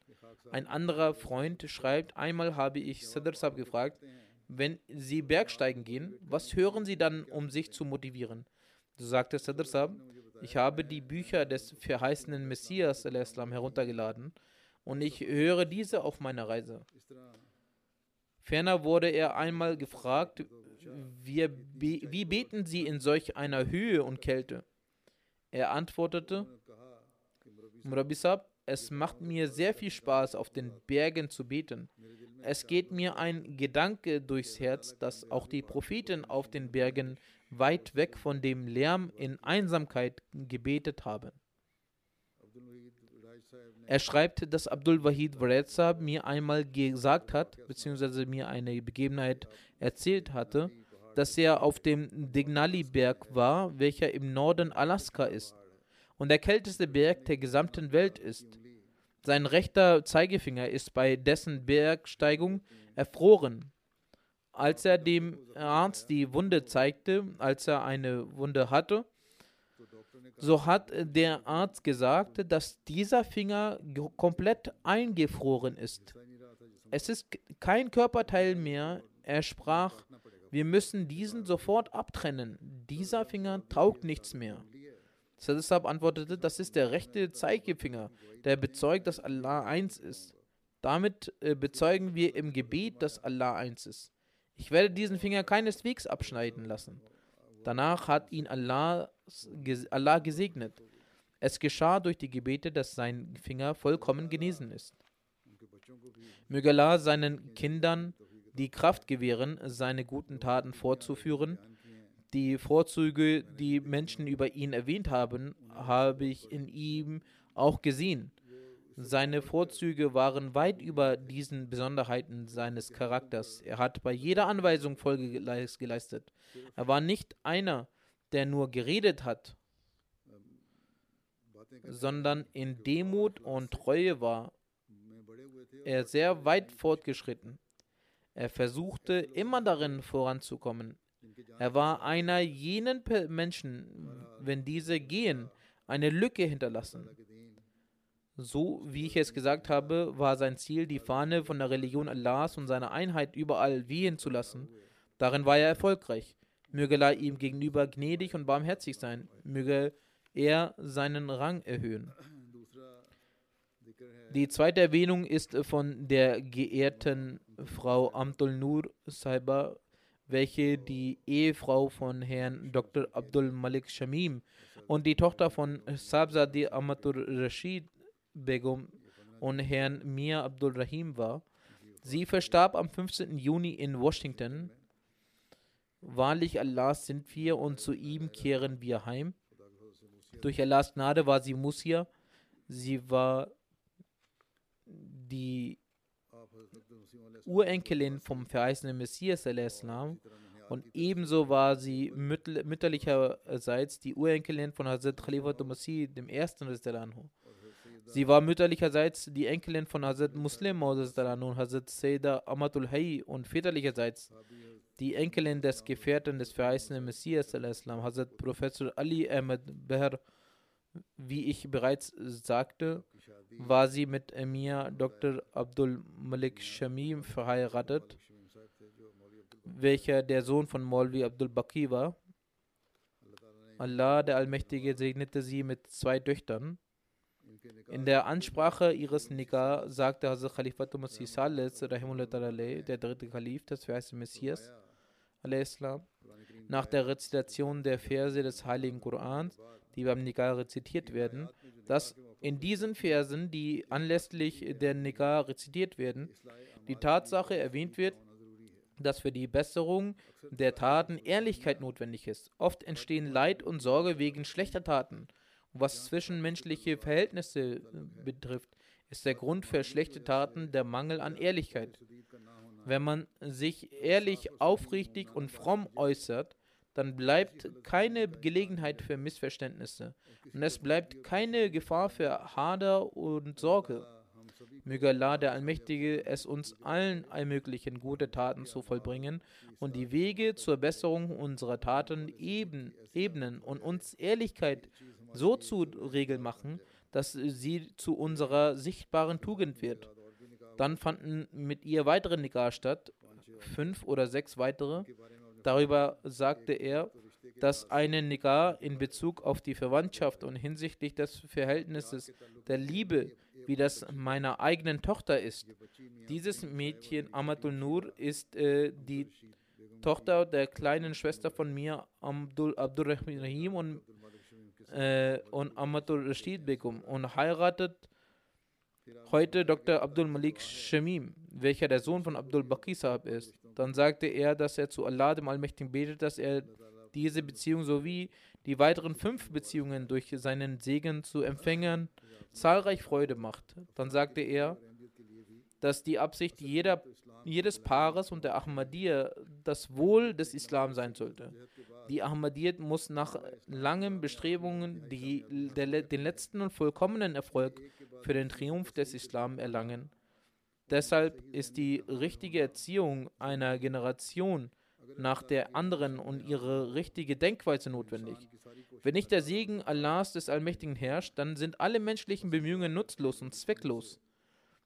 Ein anderer Freund schreibt, einmal habe ich Sadr Sab gefragt, wenn Sie Bergsteigen gehen, was hören Sie dann, um sich zu motivieren? So sagte Sadr Sab, ich habe die Bücher des verheißenen Messias Islam heruntergeladen und ich höre diese auf meiner Reise. Ferner wurde er einmal gefragt, wie, wie beten Sie in solch einer Höhe und Kälte? Er antwortete, Murabisab, es macht mir sehr viel Spaß, auf den Bergen zu beten. Es geht mir ein Gedanke durchs Herz, dass auch die Propheten auf den Bergen weit weg von dem Lärm in Einsamkeit gebetet haben. Er schreibt, dass Abdul Wahid Varezab mir einmal gesagt hat, beziehungsweise mir eine Begebenheit erzählt hatte, dass er auf dem Dignali-Berg war, welcher im Norden Alaska ist und der kälteste Berg der gesamten Welt ist. Sein rechter Zeigefinger ist bei dessen Bergsteigung erfroren. Als er dem Arzt die Wunde zeigte, als er eine Wunde hatte, so hat der Arzt gesagt, dass dieser Finger komplett eingefroren ist. Es ist kein Körperteil mehr. Er sprach, wir müssen diesen sofort abtrennen. Dieser Finger taugt nichts mehr. Sadisab antwortete, das ist der rechte Zeigefinger, der bezeugt, dass Allah eins ist. Damit äh, bezeugen wir im Gebet, dass Allah eins ist. Ich werde diesen Finger keineswegs abschneiden lassen. Danach hat ihn Allah, Allah gesegnet. Es geschah durch die Gebete, dass sein Finger vollkommen genesen ist. Möge Allah seinen Kindern die Kraft gewähren, seine guten Taten fortzuführen die Vorzüge, die Menschen über ihn erwähnt haben, habe ich in ihm auch gesehen. Seine Vorzüge waren weit über diesen Besonderheiten seines Charakters. Er hat bei jeder Anweisung Folge geleistet. Er war nicht einer, der nur geredet hat, sondern in Demut und Treue war er sehr weit fortgeschritten. Er versuchte immer darin voranzukommen. Er war einer jenen Menschen, wenn diese gehen, eine Lücke hinterlassen. So wie ich es gesagt habe, war sein Ziel, die Fahne von der Religion Allahs und seiner Einheit überall wehen zu lassen. Darin war er erfolgreich. Möge Allah ihm gegenüber gnädig und barmherzig sein. Möge er seinen Rang erhöhen. Die zweite Erwähnung ist von der geehrten Frau Amtul Nur Saiba welche die Ehefrau von Herrn Dr. Abdul Malik Shamim und die Tochter von Sabzadi Amatur Rashid Begum und Herrn Mia Abdul Rahim war. Sie verstarb am 15. Juni in Washington. Wahrlich Allah sind wir und zu ihm kehren wir heim. Durch Allahs Gnade war sie Musia. Sie war die Urenkelin vom verheißenen Messias Islam und ebenso war sie mütterlicherseits die Urenkelin von Hazrat Khalifatul Masih dem ersten anhu. Sie war mütterlicherseits die Enkelin von Hazrat Muslim anhu und Hazrat Sayyida Amatul Hayy und väterlicherseits die Enkelin des Gefährten des verheißenen Messias Hazrat Professor Ali Ahmed Behr wie ich bereits sagte, war sie mit Emir Dr. Abdul Malik Shamim verheiratet, welcher der Sohn von Maulvi Abdul Baki war. Allah, der Allmächtige, segnete sie mit zwei Töchtern. In der Ansprache ihres Nikah sagte Hazrat Khalifatul Masih Salis, der dritte Kalif des verheißten Messias, nach der Rezitation der Verse des Heiligen Korans, die beim Nikah rezitiert werden, dass in diesen Versen, die anlässlich der Nikah rezitiert werden, die Tatsache erwähnt wird, dass für die Besserung der Taten Ehrlichkeit notwendig ist. Oft entstehen Leid und Sorge wegen schlechter Taten. Was zwischenmenschliche Verhältnisse äh, betrifft, ist der Grund für schlechte Taten der Mangel an Ehrlichkeit. Wenn man sich ehrlich, aufrichtig und fromm äußert, dann bleibt keine Gelegenheit für Missverständnisse und es bleibt keine Gefahr für Hader und Sorge. Möge Allah der Allmächtige es uns allen ermöglichen, gute Taten zu vollbringen und die Wege zur Besserung unserer Taten eben, ebnen und uns Ehrlichkeit so zu Regeln machen, dass sie zu unserer sichtbaren Tugend wird. Dann fanden mit ihr weitere Nikah statt, fünf oder sechs weitere. Darüber sagte er, dass eine Nikah in Bezug auf die Verwandtschaft und hinsichtlich des Verhältnisses der Liebe wie das meiner eigenen Tochter ist. Dieses Mädchen, Amatul Nur, ist äh, die Tochter der kleinen Schwester von mir, Abdul Abdurrahim und, äh, und Amatul Rashid Begum und heiratet heute Dr. Abdul Malik Shamim, welcher der Sohn von Abdul Baqi Sahib ist. Dann sagte er, dass er zu Allah, dem Allmächtigen, betet, dass er diese Beziehung sowie die weiteren fünf Beziehungen durch seinen Segen zu Empfängern zahlreich Freude macht. Dann sagte er, dass die Absicht jeder, jedes Paares und der Ahmadiyya das Wohl des Islam sein sollte. Die Ahmadiyyat muss nach langen Bestrebungen die, der, den letzten und vollkommenen Erfolg für den Triumph des Islam erlangen. Deshalb ist die richtige Erziehung einer Generation nach der anderen und ihre richtige Denkweise notwendig. Wenn nicht der Segen Allahs des Allmächtigen herrscht, dann sind alle menschlichen Bemühungen nutzlos und zwecklos.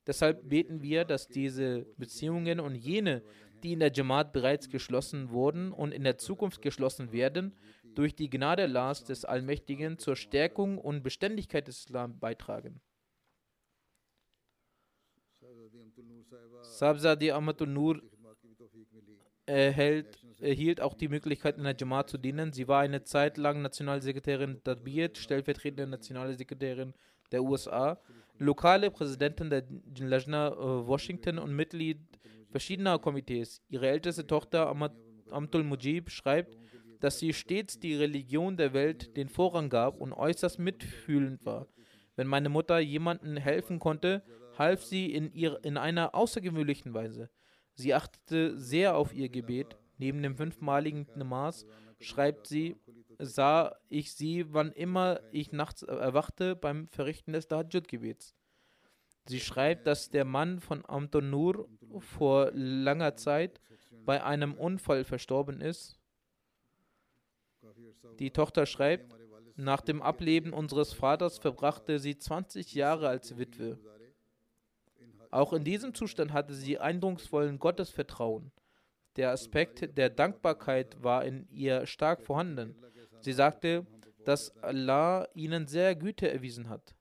Deshalb beten wir, dass diese Beziehungen und jene, die in der Jamaat bereits geschlossen wurden und in der Zukunft geschlossen werden, durch die Gnade Allahs des Allmächtigen zur Stärkung und Beständigkeit des Islam beitragen. Sabzadi Amatul Nur erhält erhielt auch die Möglichkeit, in der Jamaat zu dienen. Sie war eine Zeit lang Nationalsekretärin Tarbiyat, stellvertretende Nationalsekretärin der USA, lokale Präsidentin der Lajna äh, Washington und Mitglied verschiedener Komitees. Ihre älteste Tochter Amtul Mujib schreibt, dass sie stets die Religion der Welt den Vorrang gab und äußerst mitfühlend war. Wenn meine Mutter jemandem helfen konnte, half sie in, ihr, in einer außergewöhnlichen Weise. Sie achtete sehr auf ihr Gebet. Neben dem fünfmaligen Namas schreibt sie, sah ich sie, wann immer ich nachts erwachte beim Verrichten des Tahajjud-Gebets. Sie schreibt, dass der Mann von Amton Nur vor langer Zeit bei einem Unfall verstorben ist. Die Tochter schreibt, nach dem Ableben unseres Vaters verbrachte sie 20 Jahre als Witwe. Auch in diesem Zustand hatte sie eindrucksvollen Gottesvertrauen. Der Aspekt der Dankbarkeit war in ihr stark vorhanden. Sie sagte, dass Allah ihnen sehr Güte erwiesen hat.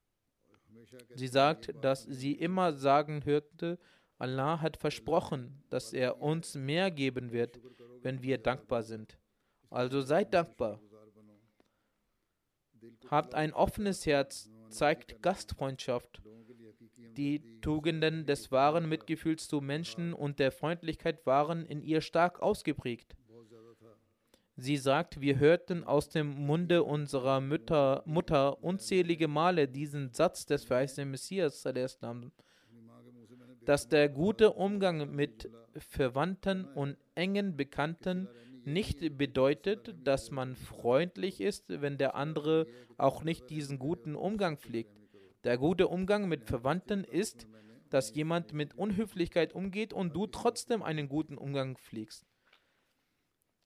Sie sagt, dass sie immer sagen hörte, Allah hat versprochen, dass er uns mehr geben wird, wenn wir dankbar sind. Also seid dankbar. Habt ein offenes Herz, zeigt Gastfreundschaft die Tugenden des wahren Mitgefühls zu Menschen und der Freundlichkeit waren in ihr stark ausgeprägt. Sie sagt, wir hörten aus dem Munde unserer Mütter, Mutter unzählige Male diesen Satz des verheißenen Messias, dass der gute Umgang mit Verwandten und engen Bekannten nicht bedeutet, dass man freundlich ist, wenn der andere auch nicht diesen guten Umgang pflegt. Der gute Umgang mit Verwandten ist, dass jemand mit Unhöflichkeit umgeht und du trotzdem einen guten Umgang pflegst.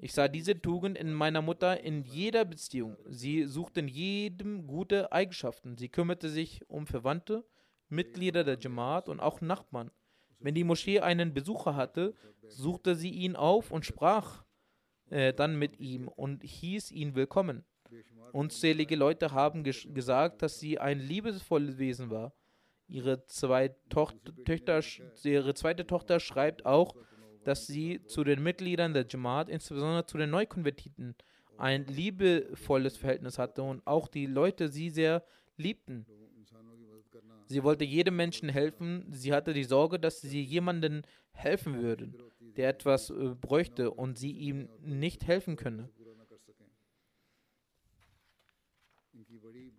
Ich sah diese Tugend in meiner Mutter in jeder Beziehung. Sie suchte in jedem gute Eigenschaften. Sie kümmerte sich um Verwandte, Mitglieder der Jamaat und auch Nachbarn. Wenn die Moschee einen Besucher hatte, suchte sie ihn auf und sprach äh, dann mit ihm und hieß ihn willkommen. Unzählige Leute haben gesagt, dass sie ein liebesvolles Wesen war. Ihre, zwei Töchter, ihre zweite Tochter schreibt auch, dass sie zu den Mitgliedern der Jamaat, insbesondere zu den Neukonvertiten, ein liebevolles Verhältnis hatte und auch die Leute sie sehr liebten. Sie wollte jedem Menschen helfen. Sie hatte die Sorge, dass sie jemandem helfen würden, der etwas äh, bräuchte und sie ihm nicht helfen könne.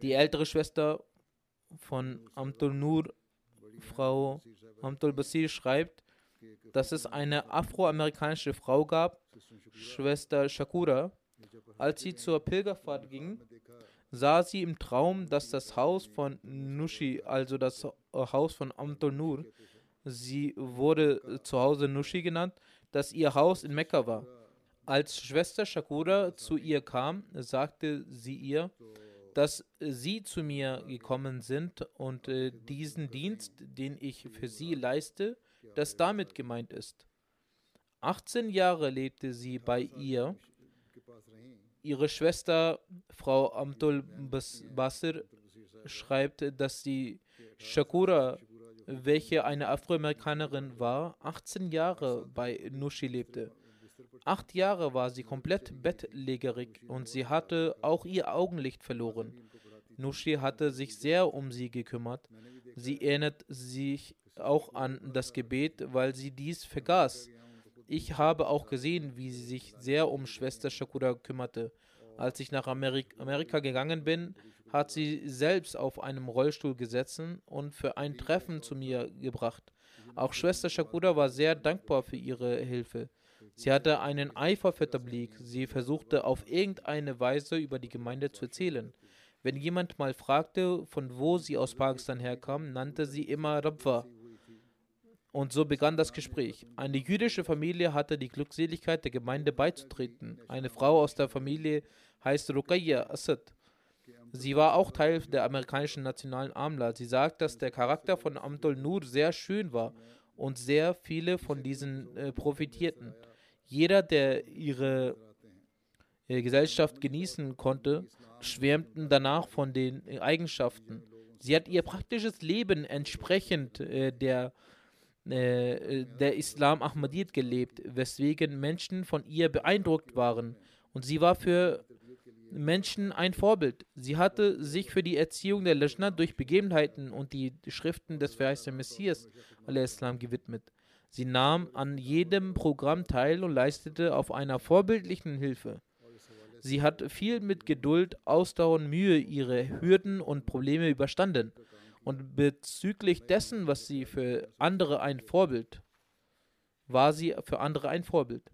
Die ältere Schwester von Amtul Nur, Frau Amtul Basir, schreibt, dass es eine afroamerikanische Frau gab, Schwester Shakura. Als sie zur Pilgerfahrt ging, sah sie im Traum, dass das Haus von Nushi, also das Haus von Amtul Nur, sie wurde zu Hause Nushi genannt, dass ihr Haus in Mekka war. Als Schwester Shakura zu ihr kam, sagte sie ihr, dass sie zu mir gekommen sind und äh, diesen Dienst, den ich für sie leiste, dass damit gemeint ist. 18 Jahre lebte sie bei ihr. Ihre Schwester, Frau Amtul Basir, schreibt, dass die Shakura, welche eine Afroamerikanerin war, 18 Jahre bei Nushi lebte. Acht Jahre war sie komplett bettlägerig und sie hatte auch ihr Augenlicht verloren. Nushi hatte sich sehr um sie gekümmert. Sie erinnert sich auch an das Gebet, weil sie dies vergaß. Ich habe auch gesehen, wie sie sich sehr um Schwester Shakura kümmerte. Als ich nach Amerik Amerika gegangen bin, hat sie selbst auf einem Rollstuhl gesessen und für ein Treffen zu mir gebracht. Auch Schwester Shakura war sehr dankbar für ihre Hilfe. Sie hatte einen Eifer für Tablik. Sie versuchte auf irgendeine Weise über die Gemeinde zu erzählen. Wenn jemand mal fragte, von wo sie aus Pakistan herkam, nannte sie immer Rabwa. Und so begann das Gespräch. Eine jüdische Familie hatte die Glückseligkeit, der Gemeinde beizutreten. Eine Frau aus der Familie heißt Ruqayya Asad. Sie war auch Teil der amerikanischen nationalen Amla. Sie sagt, dass der Charakter von Amtul Nur sehr schön war und sehr viele von diesen äh, profitierten. Jeder, der ihre äh, Gesellschaft genießen konnte, schwärmten danach von den Eigenschaften. Sie hat ihr praktisches Leben entsprechend äh, der, äh, der Islam Ahmadiyyat gelebt, weswegen Menschen von ihr beeindruckt waren. Und sie war für Menschen ein Vorbild. Sie hatte sich für die Erziehung der Lajna durch Begebenheiten und die Schriften des verheißenen Messias Islam gewidmet. Sie nahm an jedem Programm teil und leistete auf einer vorbildlichen Hilfe. Sie hat viel mit Geduld, Ausdauer und Mühe ihre Hürden und Probleme überstanden. Und bezüglich dessen, was sie für andere ein Vorbild, war sie für andere ein Vorbild.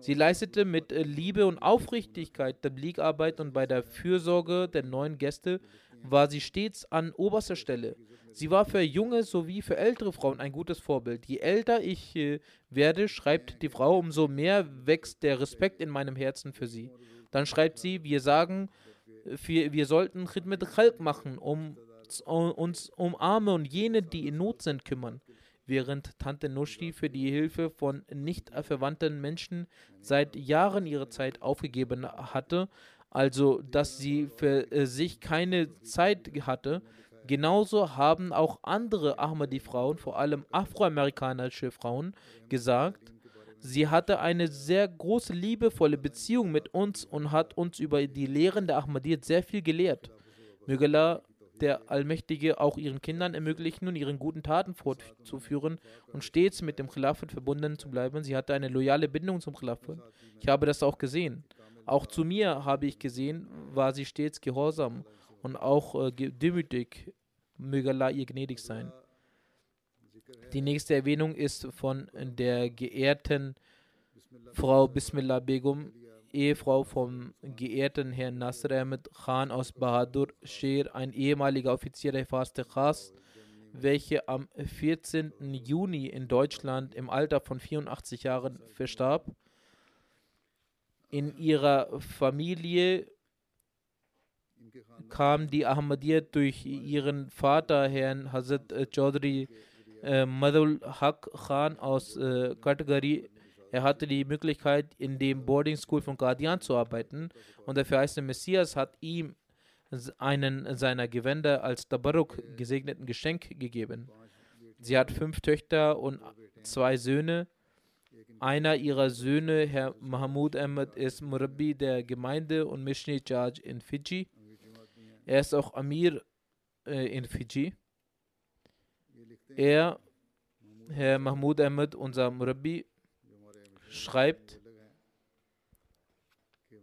Sie leistete mit Liebe und Aufrichtigkeit Tabligarbeit und bei der Fürsorge der neuen Gäste war sie stets an oberster Stelle. Sie war für junge sowie für ältere Frauen ein gutes Vorbild. Je älter ich äh, werde, schreibt die Frau, umso mehr wächst der Respekt in meinem Herzen für sie. Dann schreibt sie, wir sagen, wir, wir sollten Khidmet Khalq machen, um uns um Arme und jene, die in Not sind, kümmern. Während Tante Nushi für die Hilfe von nicht verwandten Menschen seit Jahren ihre Zeit aufgegeben hatte, also dass sie für äh, sich keine Zeit hatte, Genauso haben auch andere Ahmadi-Frauen, vor allem afroamerikanische Frauen, gesagt, sie hatte eine sehr große, liebevolle Beziehung mit uns und hat uns über die Lehren der Ahmadiyyat sehr viel gelehrt. Möge der Allmächtige, auch ihren Kindern ermöglichen und ihren guten Taten fortzuführen und stets mit dem Khilafat verbunden zu bleiben. Sie hatte eine loyale Bindung zum Khilafat. Ich habe das auch gesehen. Auch zu mir habe ich gesehen, war sie stets gehorsam und auch äh, demütig. Möge Allah ihr gnädig sein. Die nächste Erwähnung ist von der geehrten Frau Bismillah Begum, Ehefrau vom geehrten Herrn Nasr Ahmed Khan aus Bahadur Sher, ein ehemaliger Offizier der Faste Khas, welche am 14. Juni in Deutschland im Alter von 84 Jahren verstarb. In ihrer Familie kam die Ahmadiyyat durch ihren Vater, Herrn Hazrat Chaudhry äh, Madul Haq Khan aus äh, Katagari. Er hatte die Möglichkeit, in dem Boarding School von Guardian zu arbeiten und der verheißene Messias hat ihm einen seiner Gewänder als Tabaruk gesegneten Geschenk gegeben. Sie hat fünf Töchter und zwei Söhne. Einer ihrer Söhne, Herr Mahmoud Ahmed, ist Murabi der Gemeinde und Missionary Charge in Fiji. Er ist auch Amir äh, in Fiji. Er, Herr Mahmoud Ahmed, unser Murabi, schreibt,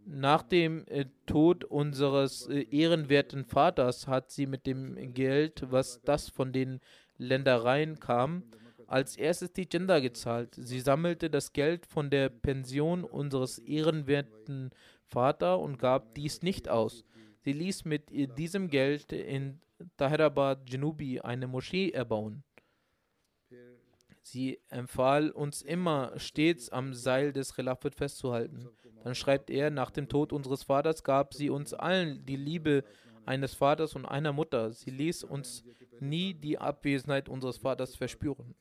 nach dem äh, Tod unseres äh, ehrenwerten Vaters hat sie mit dem Geld, was das von den Ländereien kam, als erstes die Gender gezahlt. Sie sammelte das Geld von der Pension unseres ehrenwerten Vaters und gab dies nicht aus. Sie ließ mit diesem Geld in Tahirabad Janubi eine Moschee erbauen. Sie empfahl uns immer stets am Seil des Khilafat festzuhalten. Dann schreibt er, nach dem Tod unseres Vaters gab sie uns allen die Liebe eines Vaters und einer Mutter. Sie ließ uns nie die Abwesenheit unseres Vaters verspüren.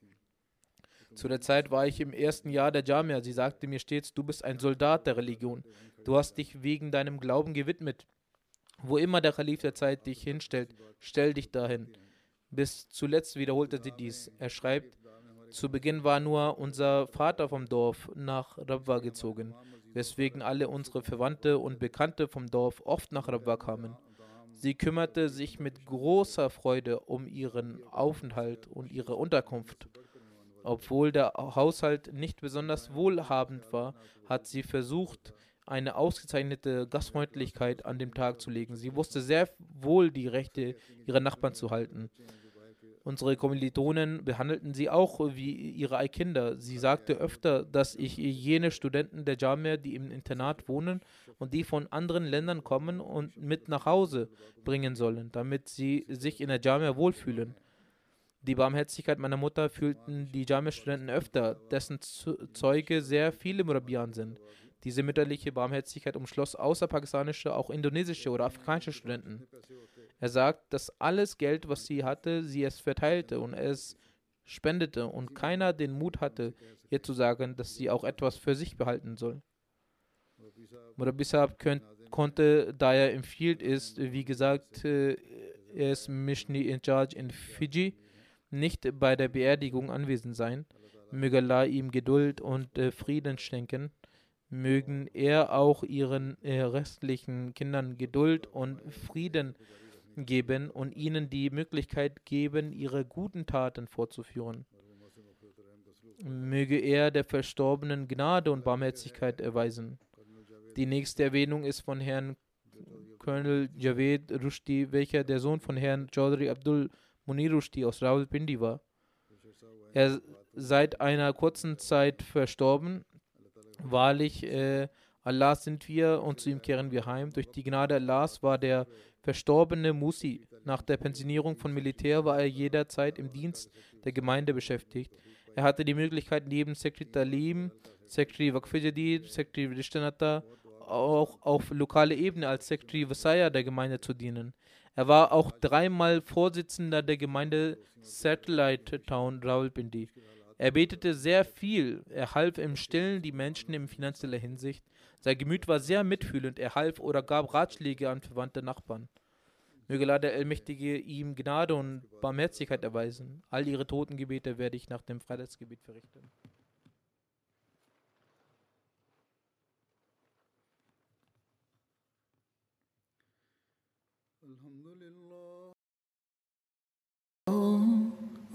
Zu der Zeit war ich im ersten Jahr der Jamia. Sie sagte mir stets, du bist ein Soldat der Religion. Du hast dich wegen deinem Glauben gewidmet. Wo immer der Kalif der Zeit dich hinstellt, stell dich dahin. Bis zuletzt wiederholte sie dies. Er schreibt, zu Beginn war nur unser Vater vom Dorf nach Rabwa gezogen, weswegen alle unsere Verwandte und Bekannte vom Dorf oft nach Rabwa kamen. Sie kümmerte sich mit großer Freude um ihren Aufenthalt und ihre Unterkunft. Obwohl der Haushalt nicht besonders wohlhabend war, hat sie versucht, eine ausgezeichnete Gastfreundlichkeit an den Tag zu legen. Sie wusste sehr wohl die Rechte ihrer Nachbarn zu halten. Unsere Kommilitonen behandelten sie auch wie ihre Kinder. Sie sagte öfter, dass ich jene Studenten der Jamia, die im Internat wohnen und die von anderen Ländern kommen und mit nach Hause bringen sollen, damit sie sich in der Jamia wohlfühlen. Die Barmherzigkeit meiner Mutter fühlten die Jamia-Studenten öfter, dessen Zeuge sehr viele Murabian sind. Diese mütterliche Barmherzigkeit umschloss außer pakistanische auch indonesische oder afrikanische Studenten. Er sagt, dass alles Geld, was sie hatte, sie es verteilte und es spendete und keiner den Mut hatte, ihr zu sagen, dass sie auch etwas für sich behalten soll. Murabi konnte, da er im Field ist, wie gesagt, äh, er ist Mishni in Charge in Fiji, nicht bei der Beerdigung anwesend sein. Möge Allah ihm Geduld und äh, Frieden schenken mögen er auch ihren äh, restlichen Kindern Geduld und Frieden geben und ihnen die Möglichkeit geben, ihre guten Taten fortzuführen. Möge er der Verstorbenen Gnade und Barmherzigkeit erweisen. Die nächste Erwähnung ist von Herrn Colonel Javed Rushdie, welcher der Sohn von Herrn Chaudhry Abdul Munir Rushdie aus Rawalpindi war. Er seit einer kurzen Zeit verstorben. Wahrlich, äh, Allah sind wir und zu ihm kehren wir heim. Durch die Gnade Allahs war der verstorbene Musi. Nach der Pensionierung von Militär war er jederzeit im Dienst der Gemeinde beschäftigt. Er hatte die Möglichkeit, neben Sekretär Talim, Sekretär Waqf Sekretär Rishtanata auch auf lokaler Ebene als Sekretär Vasaya der Gemeinde zu dienen. Er war auch dreimal Vorsitzender der Gemeinde Satellite Town Rawalpindi. Er betete sehr viel. Er half im Stillen die Menschen in finanzieller Hinsicht. Sein Gemüt war sehr mitfühlend. Er half oder gab Ratschläge an verwandte Nachbarn. Möge Allah der Allmächtige ihm Gnade und Barmherzigkeit erweisen. All ihre Totengebete werde ich nach dem Freitagsgebet verrichten.